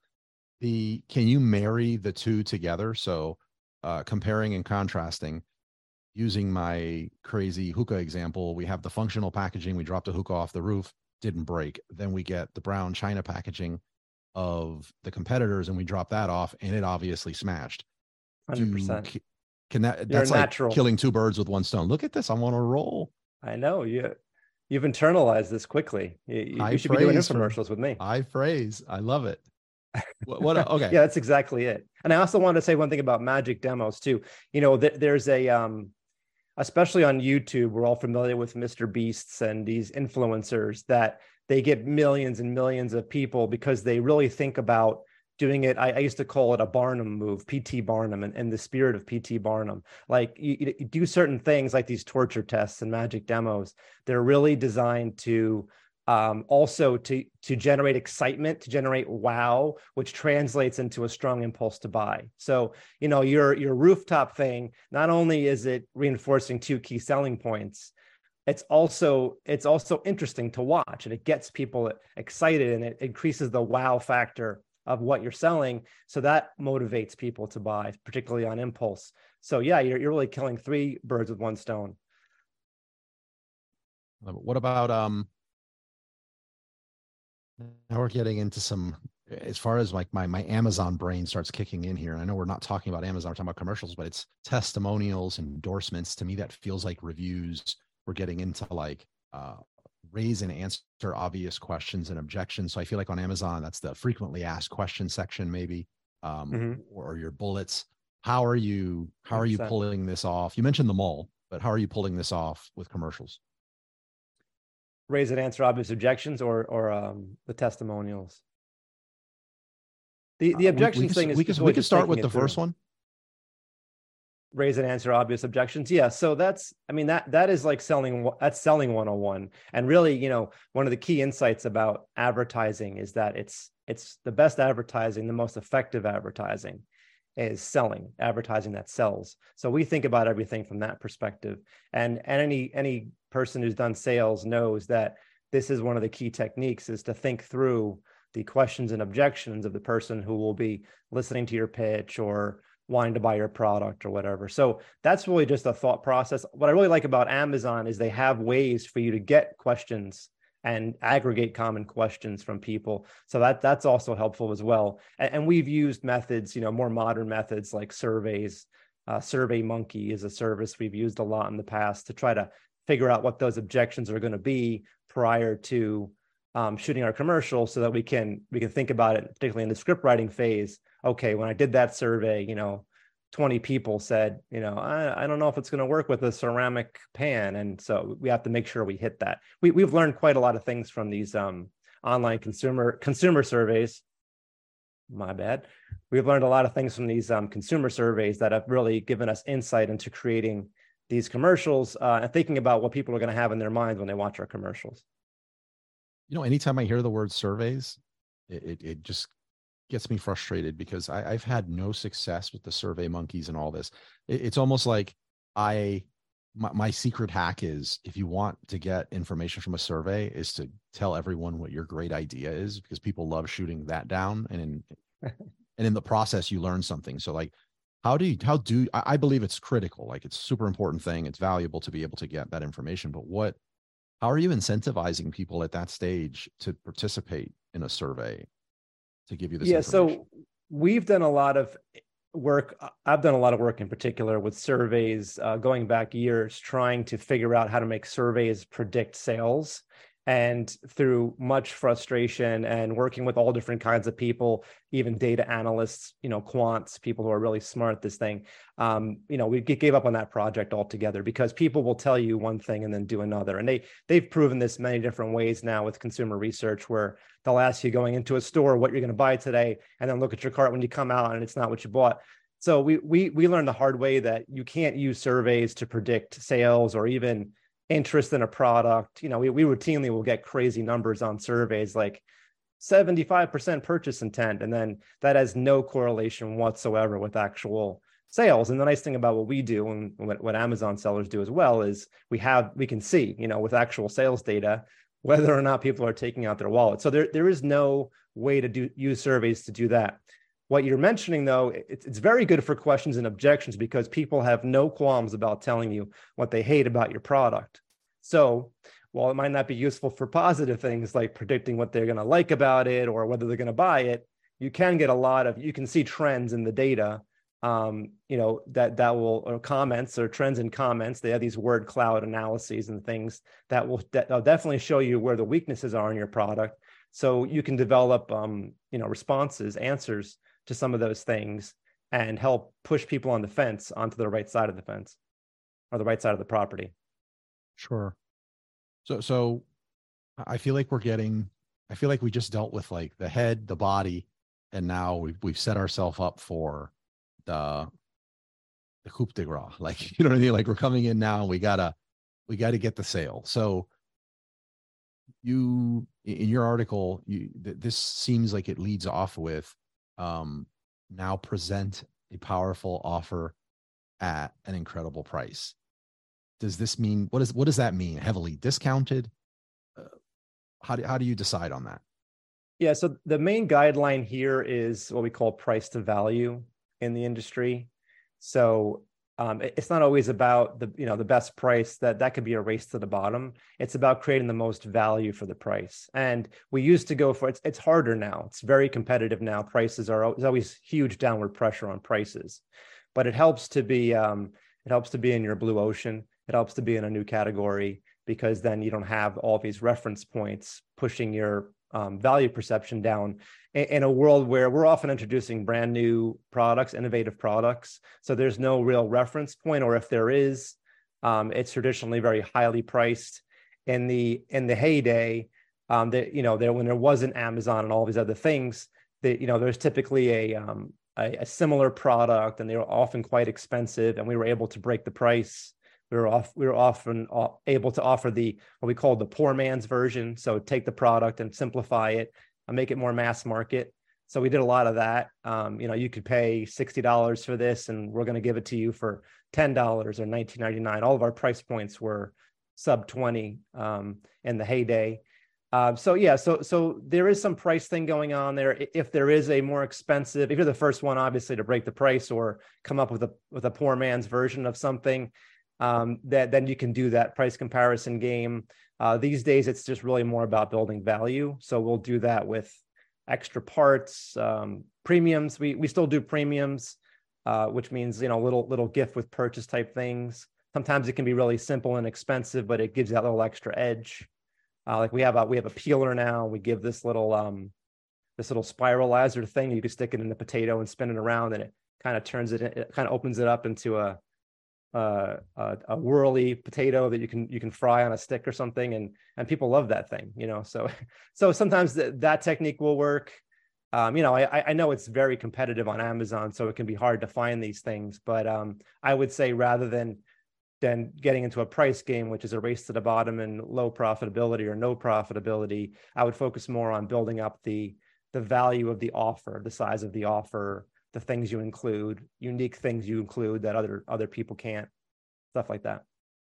the can you marry the two together so uh comparing and contrasting using my crazy hookah example we have the functional packaging we dropped a hookah off the roof didn't break then we get the brown china packaging of the competitors and we drop that off and it obviously smashed Hundred percent. ca- Can that that's like natural. killing two birds with one stone. Look at this. I'm on a roll. I know. You you've internalized this quickly. You, you should be doing infomercials with me. I phrase. I love it. What, what okay. yeah, that's exactly it. And I also wanted to say one thing about magic demos too. You know, th- there's a um especially on YouTube, we're all familiar with Mr. Beasts and these influencers that they get millions and millions of people because they really think about doing it. I, I, used to call it a Barnum move, PT Barnum, and, and the spirit of PT Barnum. Like you, you, do certain things like these torture tests and magic demos. They're really designed to um, also to to generate excitement, to generate wow, which translates into a strong impulse to buy. So you know your your rooftop thing. Not only is it reinforcing two key selling points, it's also it's also interesting to watch, and it gets people excited, and it increases the wow factor of what you're selling. So that motivates people to buy, particularly on impulse. So yeah, you're, you're really killing three birds with one stone. What about um now we're getting into some as far as like my my Amazon brain starts kicking in here. And I know we're not talking about Amazon, we're talking about commercials, but it's testimonials, endorsements. To me, that feels like reviews. We're getting into like uh, raise and answer obvious questions and objections. So I feel like on Amazon, that's the frequently asked question section, maybe, um, mm-hmm. or your bullets. How are you? How are you pulling this off? You mentioned the mall, but how are you pulling this off with commercials? Raise and answer obvious objections, or or um, the testimonials. The the objections uh, we, we thing is we can we start with the first one raise and answer obvious objections. Yeah so that's i mean that that is like selling that's selling 101 and really you know one of the key insights about advertising is that it's it's the best advertising the most effective advertising is selling advertising that sells. So we think about everything from that perspective. And and any any person who's done sales knows that this is one of the key techniques is to think through the questions and objections of the person who will be listening to your pitch or wanting to buy your product or whatever. So that's really just a thought process. What I really like about Amazon is they have ways for you to get questions and aggregate common questions from people. So that that's also helpful as well. And, and we've used methods, you know, more modern methods like surveys. Uh, Survey Monkey is a service we've used a lot in the past to try to figure out what those objections are going to be prior to um, shooting our commercial, so that we can we can think about it, particularly in the script writing phase okay, when I did that survey, you know, 20 people said, you know, I, I don't know if it's going to work with a ceramic pan. And so we have to make sure we hit that. We, we've learned quite a lot of things from these um, online consumer consumer surveys. My bad. We've learned a lot of things from these um, consumer surveys that have really given us insight into creating these commercials uh, and thinking about what people are going to have in their minds when they watch our commercials. You know, anytime I hear the word surveys, it, it, it just gets me frustrated because I, have had no success with the survey monkeys and all this. It, it's almost like I my, my secret hack is if you want to get information from a survey is to tell everyone what your great idea is because people love shooting that down and in and in the process you learn something so like how do you how do I, I believe it's critical like it's super important thing it's valuable to be able to get that information but what how are you incentivizing people at that stage to participate in a survey to give you this yeah so we've done a lot of work i've done a lot of work in particular with surveys uh, going back years trying to figure out how to make surveys predict sales and through much frustration and working with all different kinds of people even data analysts you know quants people who are really smart at this thing um, you know we gave up on that project altogether because people will tell you one thing and then do another and they they've proven this many different ways now with consumer research where they'll ask you going into a store what you're going to buy today and then look at your cart when you come out and it's not what you bought. So we we we learned the hard way that you can't use surveys to predict sales or even interest in a product. You know, we, we routinely will get crazy numbers on surveys like 75% purchase intent. And then that has no correlation whatsoever with actual sales. And the nice thing about what we do and what, what Amazon sellers do as well is we have, we can see, you know, with actual sales data, whether or not people are taking out their wallet. So there, there is no way to do use surveys to do that. What you're mentioning, though, it's, very good for questions and objections because people have no qualms about telling you what they hate about your product. So while it might not be useful for positive things like predicting what they're going to like about it or whether they're going to buy it, you can get a lot of, you can see trends in the data um, you know, that that will or comments or trends in comments. They have these word cloud analyses and things that will will definitely show you where the weaknesses are in your product, so you can develop, um, you know, responses, answers to some of those things, and help push people on the fence onto the right side of the fence, or the right side of the property. Sure. So so, I feel like we're getting. I feel like we just dealt with like the head, the body, and now we've we've set ourselves up for the the coup de grace. Like, you know what I mean? Like we're coming in now and we gotta we gotta get the sale. So you in your article, you th- this seems like it leads off with um now present a powerful offer at an incredible price. Does this mean what is what does that mean? Heavily discounted? Uh, how do how do you decide on that? Yeah, so the main guideline here is what we call price to value in the industry. So um, it's not always about the you know the best price that that could be a race to the bottom. It's about creating the most value for the price. And we used to go for it's it's harder now. It's very competitive now. Prices are always huge downward pressure on prices, but it helps to be um, it helps to be in your blue ocean. It helps to be in a new category because then you don't have all these reference points pushing your um, value perception down in, a world where we're often introducing brand new products, innovative products. So there's no real reference point, or if there is, um, it's traditionally very highly priced. In the in the heyday, um, that you know, there when there wasn't Amazon and all these other things, that you know, there's typically a, um, a a similar product, and they were often quite expensive, and we were able to break the price we were off we were often able to offer the what we call the poor man's version. So take the product and simplify it and make it more mass market. So we did a lot of that. Um, you know you could pay $60 for this and we're going to give it to you for $10 or $19.99 all of our price points were sub 20 um, in the heyday. Uh, so yeah so so there is some price thing going on there. If there is a more expensive if you're the first one obviously to break the price or come up with a with a poor man's version of something um, that then you can do that price comparison game. Uh, these days, it's just really more about building value. So we'll do that with extra parts, um, premiums. We we still do premiums, uh, which means you know little little gift with purchase type things. Sometimes it can be really simple and expensive, but it gives that little extra edge. Uh, like we have a we have a peeler now. We give this little um, this little spiralizer thing. You can stick it in a potato and spin it around, and it kind of turns it. It kind of opens it up into a uh, a, a whirly potato that you can you can fry on a stick or something, and and people love that thing, you know. So so sometimes th- that technique will work. Um, you know, I, I know it's very competitive on Amazon, so it can be hard to find these things. But um, I would say rather than than getting into a price game, which is a race to the bottom and low profitability or no profitability, I would focus more on building up the the value of the offer, the size of the offer, the things you include, unique things you include that other other people can't, stuff like that.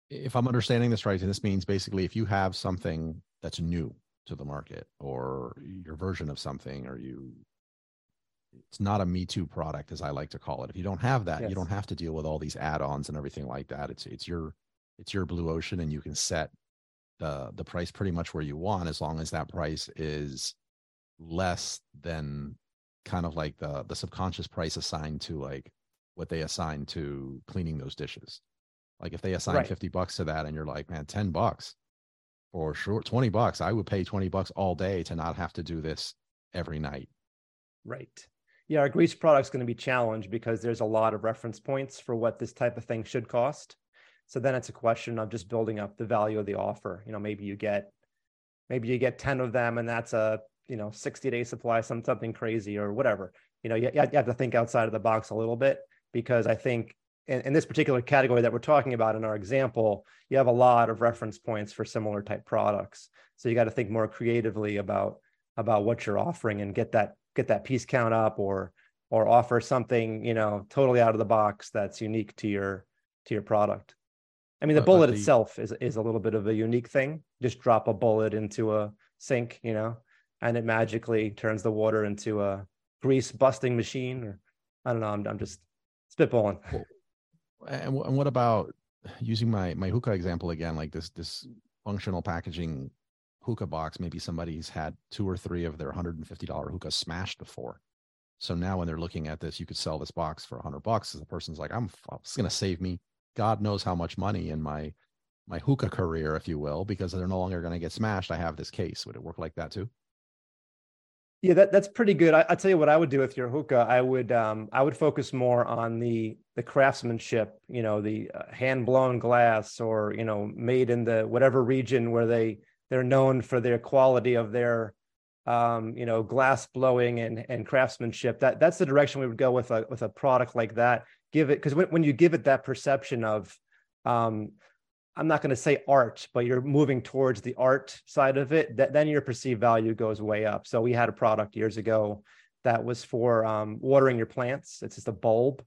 If I'm understanding this right, then this means basically if you have something that's new to the market or your version of something or you it's not a me too product as i like to call it if you don't have that yes. you don't have to deal with all these add-ons and everything like that it's it's your it's your blue ocean and you can set the the price pretty much where you want as long as that price is less than kind of like the the subconscious price assigned to like what they assign to cleaning those dishes. Like if they assign right. 50 bucks to that and you're like, man, 10 bucks for sure, 20 bucks, I would pay 20 bucks all day to not have to do this every night. Right. Yeah, our grease product's going to be challenged because there's a lot of reference points for what this type of thing should cost. So then it's a question of just building up the value of the offer. You know, maybe you get maybe you get 10 of them and that's a you know 60 day supply some something crazy or whatever. You know you, you have to think outside of the box a little bit because i think in, in, this particular category that we're talking about in our example you have a lot of reference points for similar type products. So you got to think more creatively about about what you're offering and get that get that piece count up or or offer something you know totally out of the box that's unique to your to your product. I mean the bullet the, itself is is a little bit of a unique thing. Just drop a bullet into a sink you know and it magically turns the water into a grease busting machine or i don't know i'm, I'm just spitballing and, and what about using my my hookah example again like this this functional packaging hookah box maybe somebody's had two or three of their $150 hookah smashed before So now when they're looking at this, you could sell this box for a hundred bucks. The person's like, I'm it's going to save me God knows how much money in my my hookah career, if you will, because they're no longer going to get smashed. I have this case. Would it work like that too? Yeah, that, that's pretty good. I, will tell you what I would do with your hookah. I would um, I would focus more on the the craftsmanship. You know, the uh, hand blown glass, or you know, made in the whatever region where they they're known for their quality of their um, you know glass blowing and and craftsmanship. That that's the direction we would go with a with a product like that. Give it because when, when you give it that perception of um, I'm not going to say art, but you're moving towards the art side of it, that, then your perceived value goes way up. So we had a product years ago that was for um, watering your plants. It's just a bulb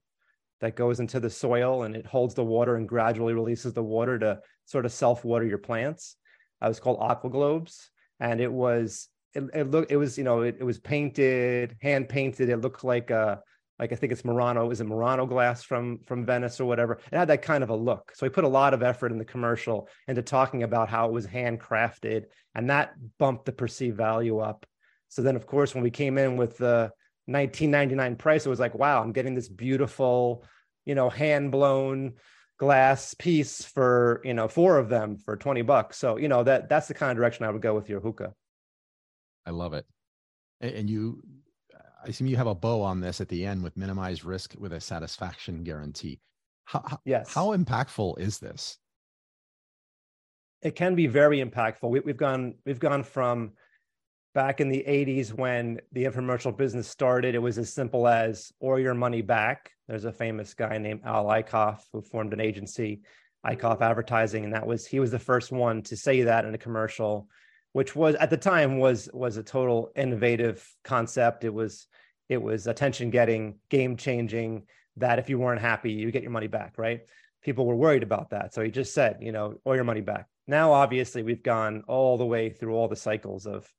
that goes into the soil and it holds the water and gradually releases the water to sort of self water your plants. It was called Aqua Globes, and it was it, it looked it was you know it, it was painted, hand painted. It looked like a like I think it's Murano, is it Murano glass from from Venice or whatever? It had that kind of a look. So we put a lot of effort in the commercial into talking about how it was handcrafted, and that bumped the perceived value up. So then, of course, when we came in with the 1999 price, it was like, wow, I'm getting this beautiful, you know, hand blown glass piece for you know four of them for 20 bucks. So you know that that's the kind of direction I would go with your hookah. I love it. And you I assume you have a bow on this at the end with minimized risk with a satisfaction guarantee. How, yes. How impactful is this? It can be very impactful. We, we've gone we've gone from back in the 80s when the infomercial business started. It was as simple as or your money back. There's a famous guy named Al Eicoff who formed an agency, Eicoff Advertising, and that was he was the first one to say that in a commercial which was at the time was was a total innovative concept. It was it was attention getting, game changing. That if you weren't happy, you get your money back, right? People were worried about that, so he just said, you know, all your money back. Now, obviously, we've gone all the way through all the cycles of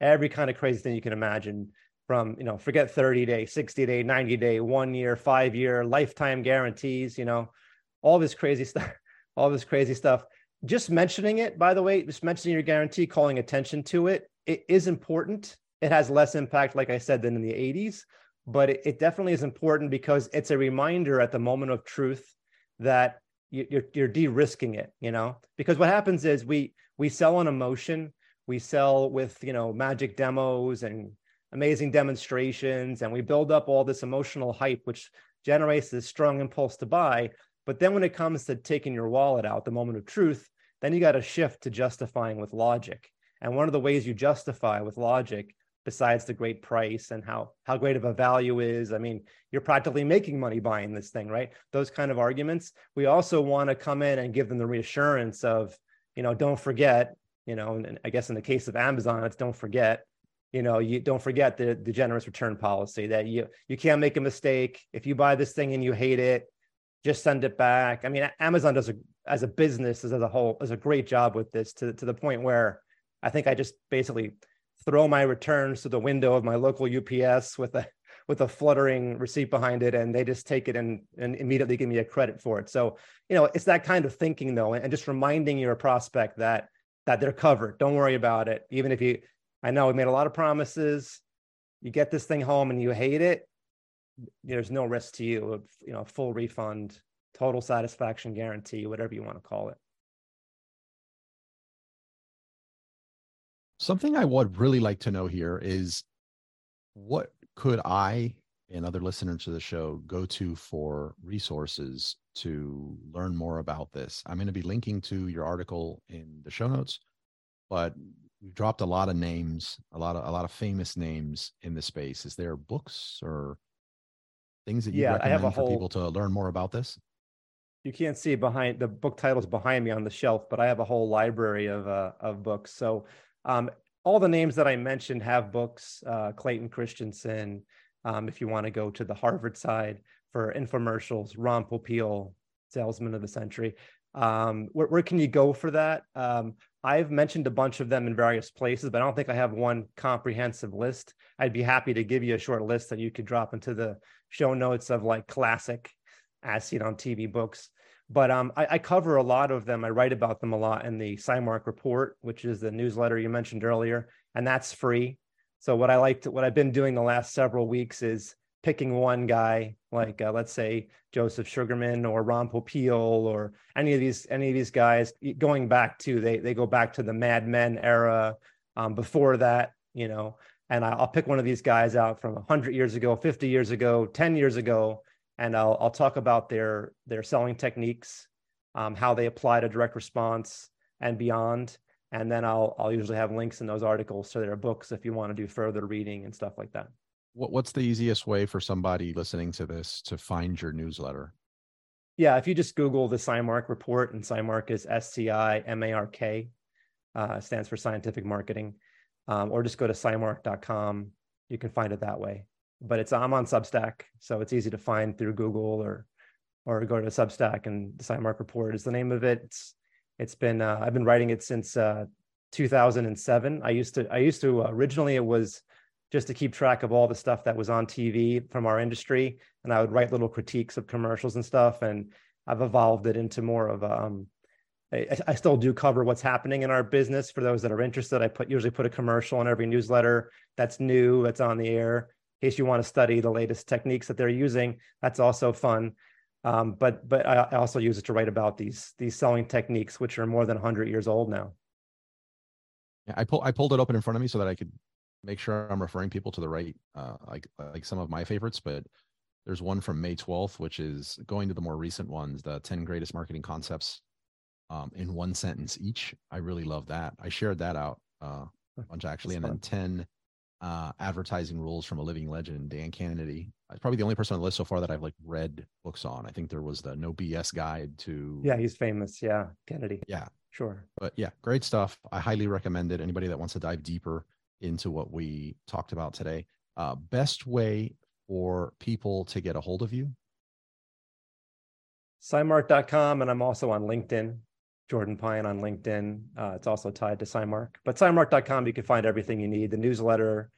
every kind of crazy thing you can imagine from you know forget 30 day 60 day 90 day one year five year lifetime guarantees you know all this crazy stuff all this crazy stuff just mentioning it, by the way, just mentioning your guarantee, calling attention to it, it is important. It has less impact, like I said, than in the 80s, but it, it definitely is important because it's a reminder at the moment of truth that you, you're you're de-risking it. You know, because what happens is we we sell on emotion, we sell with you know magic demos and amazing demonstrations, and we build up all this emotional hype, which generates this strong impulse to buy. But then when it comes to taking your wallet out, the moment of truth, then you got to shift to justifying with logic. And one of the ways you justify with logic, besides the great price and how how great of a value is, I mean, you're practically making money buying this thing, right? Those kind of arguments. We also want to come in and give them the reassurance of, you know, don't forget, you know, and I guess in the case of Amazon, it's don't forget you know you don't forget the, the generous return policy that you you can't make a mistake if you buy this thing and you hate it just send it back. I mean, Amazon does a, as a business as a whole does a great job with this to, to the point where I think I just basically throw my returns to the window of my local UPS with a with a fluttering receipt behind it, and they just take it and, and immediately give me a credit for it. So, you know, it's that kind of thinking though, and just reminding your prospect that that they're covered. Don't worry about it. Even if you I know we made a lot of promises. You get this thing home and you hate it, there's no risk to you of you know full refund total satisfaction guarantee whatever you want to call it. Something i would really like to know here is what could i and other listeners to the show go to for resources to learn more about this? I'm going to be linking to your article in the show notes but we've dropped a lot of names a lot of a lot of famous names in the space. Is there books or things that you yeah, recommend I have a for whole, people to learn more about this? You can't see behind the book titles behind me on the shelf, but I have a whole library of uh, of books. So um, all the names that I mentioned have books. Uh, Clayton Christensen, um, if you want to go to the Harvard side for infomercials, Ron Popeil, Salesman of the Century. Um, where, where, can you go for that? Um, I've mentioned a bunch of them in various places, but I don't think I have one comprehensive list. I'd be happy to give you a short list that you could drop into the show notes of like classic as seen on TV books. But um, I, I, cover a lot of them. I write about them a lot in the SciMark Report, which is the newsletter you mentioned earlier, and that's free. So what I like to, what I've been doing the last several weeks is picking one guy, like uh, let's say Joseph Sugarman or Ron Popeil or any of these any of these guys, going back to they they go back to the Mad Men era. Um, before that, you know, and I'll pick one of these guys out from 100 years ago, 50 years ago, 10 years ago, and I'll I'll talk about their their selling techniques, um, how they apply to direct response and beyond, and then I'll I'll usually have links in those articles to their books if you want to do further reading and stuff like that. What, what's the easiest way for somebody listening to this to find your newsletter? Yeah, if you just Google the SciMark report, and SciMark is S C I M A R K, uh, stands for scientific marketing, um, or just go to scimark.com. You can find it that way. But it's I'm on Substack, so it's easy to find through Google or or go to Substack and the SciMark report is the name of it. It's it's been uh, I've been writing it since uh, 2007. I used to I used to uh, originally it was just to keep track of all the stuff that was on TV from our industry, and I would write little critiques of commercials and stuff. And I've evolved it into more of um, I, I still do cover what's happening in our business for those that are interested. I put usually put a commercial in every newsletter that's new, that's on the air. In case you want to study the latest techniques that they're using, that's also fun. Um, but but I also use it to write about these these selling techniques, which are more than 100 years old now. Yeah, I pull I pulled it open in front of me so that I could make sure I'm referring people to the right, uh, like like some of my favorites. But there's one from May 12th, which is going to the more recent ones, the 10 greatest marketing concepts um, in one sentence each. I really love that. I shared that out uh, a bunch actually, That's and fun. then 10 uh, advertising rules from a living legend, Dan Kennedy. It's probably the only person on the list so far that I've like read books on. I think there was the No BS guide to. Yeah, he's famous. Yeah, Kennedy. Yeah, sure. But yeah, great stuff. I highly recommend it. Anybody that wants to dive deeper into what we talked about today. Uh, best way for people to get a hold of you? SciMark.com, and I'm also on LinkedIn. Jordan Pine on LinkedIn. Uh, it's also tied to SciMark. But SciMark.com, you can find everything you need the newsletter,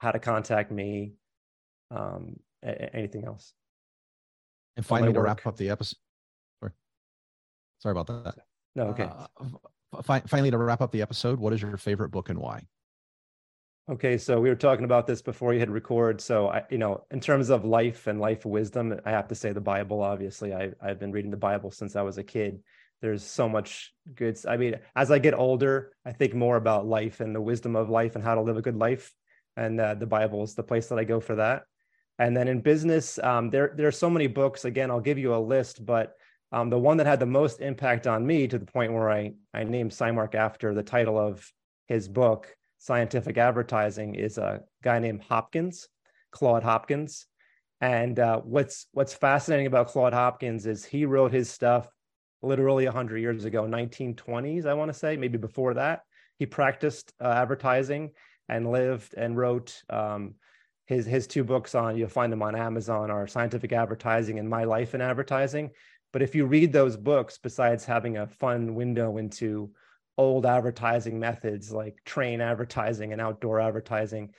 how to contact me, um, a- anything else. And finally, to wrap up the episode, sorry, sorry about that. No, okay. Uh, fi- finally, to wrap up the episode, what is your favorite book and why? Okay, so we were talking about this before you hit record. So I, you know, in terms of life and life wisdom, I have to say the Bible. Obviously, I, I've been reading the Bible since I was a kid there's so much good i mean as i get older i think more about life and the wisdom of life and how to live a good life and uh, the bible is the place that i go for that. And then in business um, there there are so many books. Again i'll give you a list but um, the one that had the most impact on me to the point where i i named SciMark after the title of his book scientific advertising is a guy named hopkins claude hopkins. And uh, what's what's fascinating about claude hopkins is he wrote his stuff literally 100 years ago 1920s i want to say maybe before that. He practiced uh, advertising and lived and wrote um, his his two books on you'll find them on amazon are scientific advertising and my life in advertising. But if you read those books besides having a fun window into old advertising methods like train advertising and outdoor advertising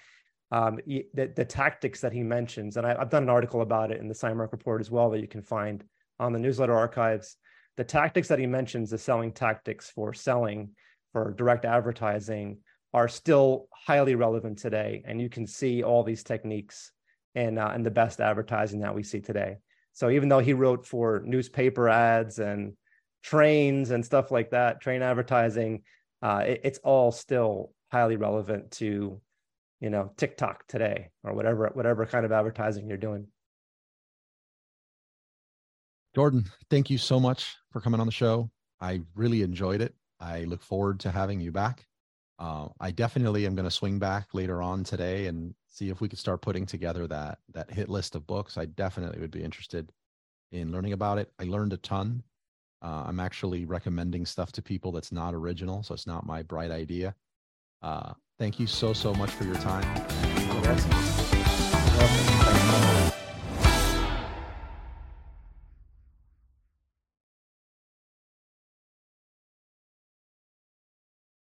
um, the, the tactics that he mentions and I, have done an article about it in the SciMark report as well that you can find on the newsletter archives. The tactics that he mentions, the selling tactics for selling for direct advertising, are still highly relevant today. And you can see all these techniques in, uh, in the best advertising that we see today. So even though he wrote for newspaper ads and trains and stuff like that, train advertising, uh, it, it's all still highly relevant to, you know, TikTok today or whatever whatever kind of advertising you're doing. Jordan, thank you so much for coming on the show. I really enjoyed it. I look forward to having you back. Uh, I definitely am going to swing back later on today and see if we could start putting together that that hit list of books. I definitely would be interested in learning about it. I learned a ton. Uh, I'm actually recommending stuff to people that's not original, so it's not my bright idea. Uh, thank you so so much for your time.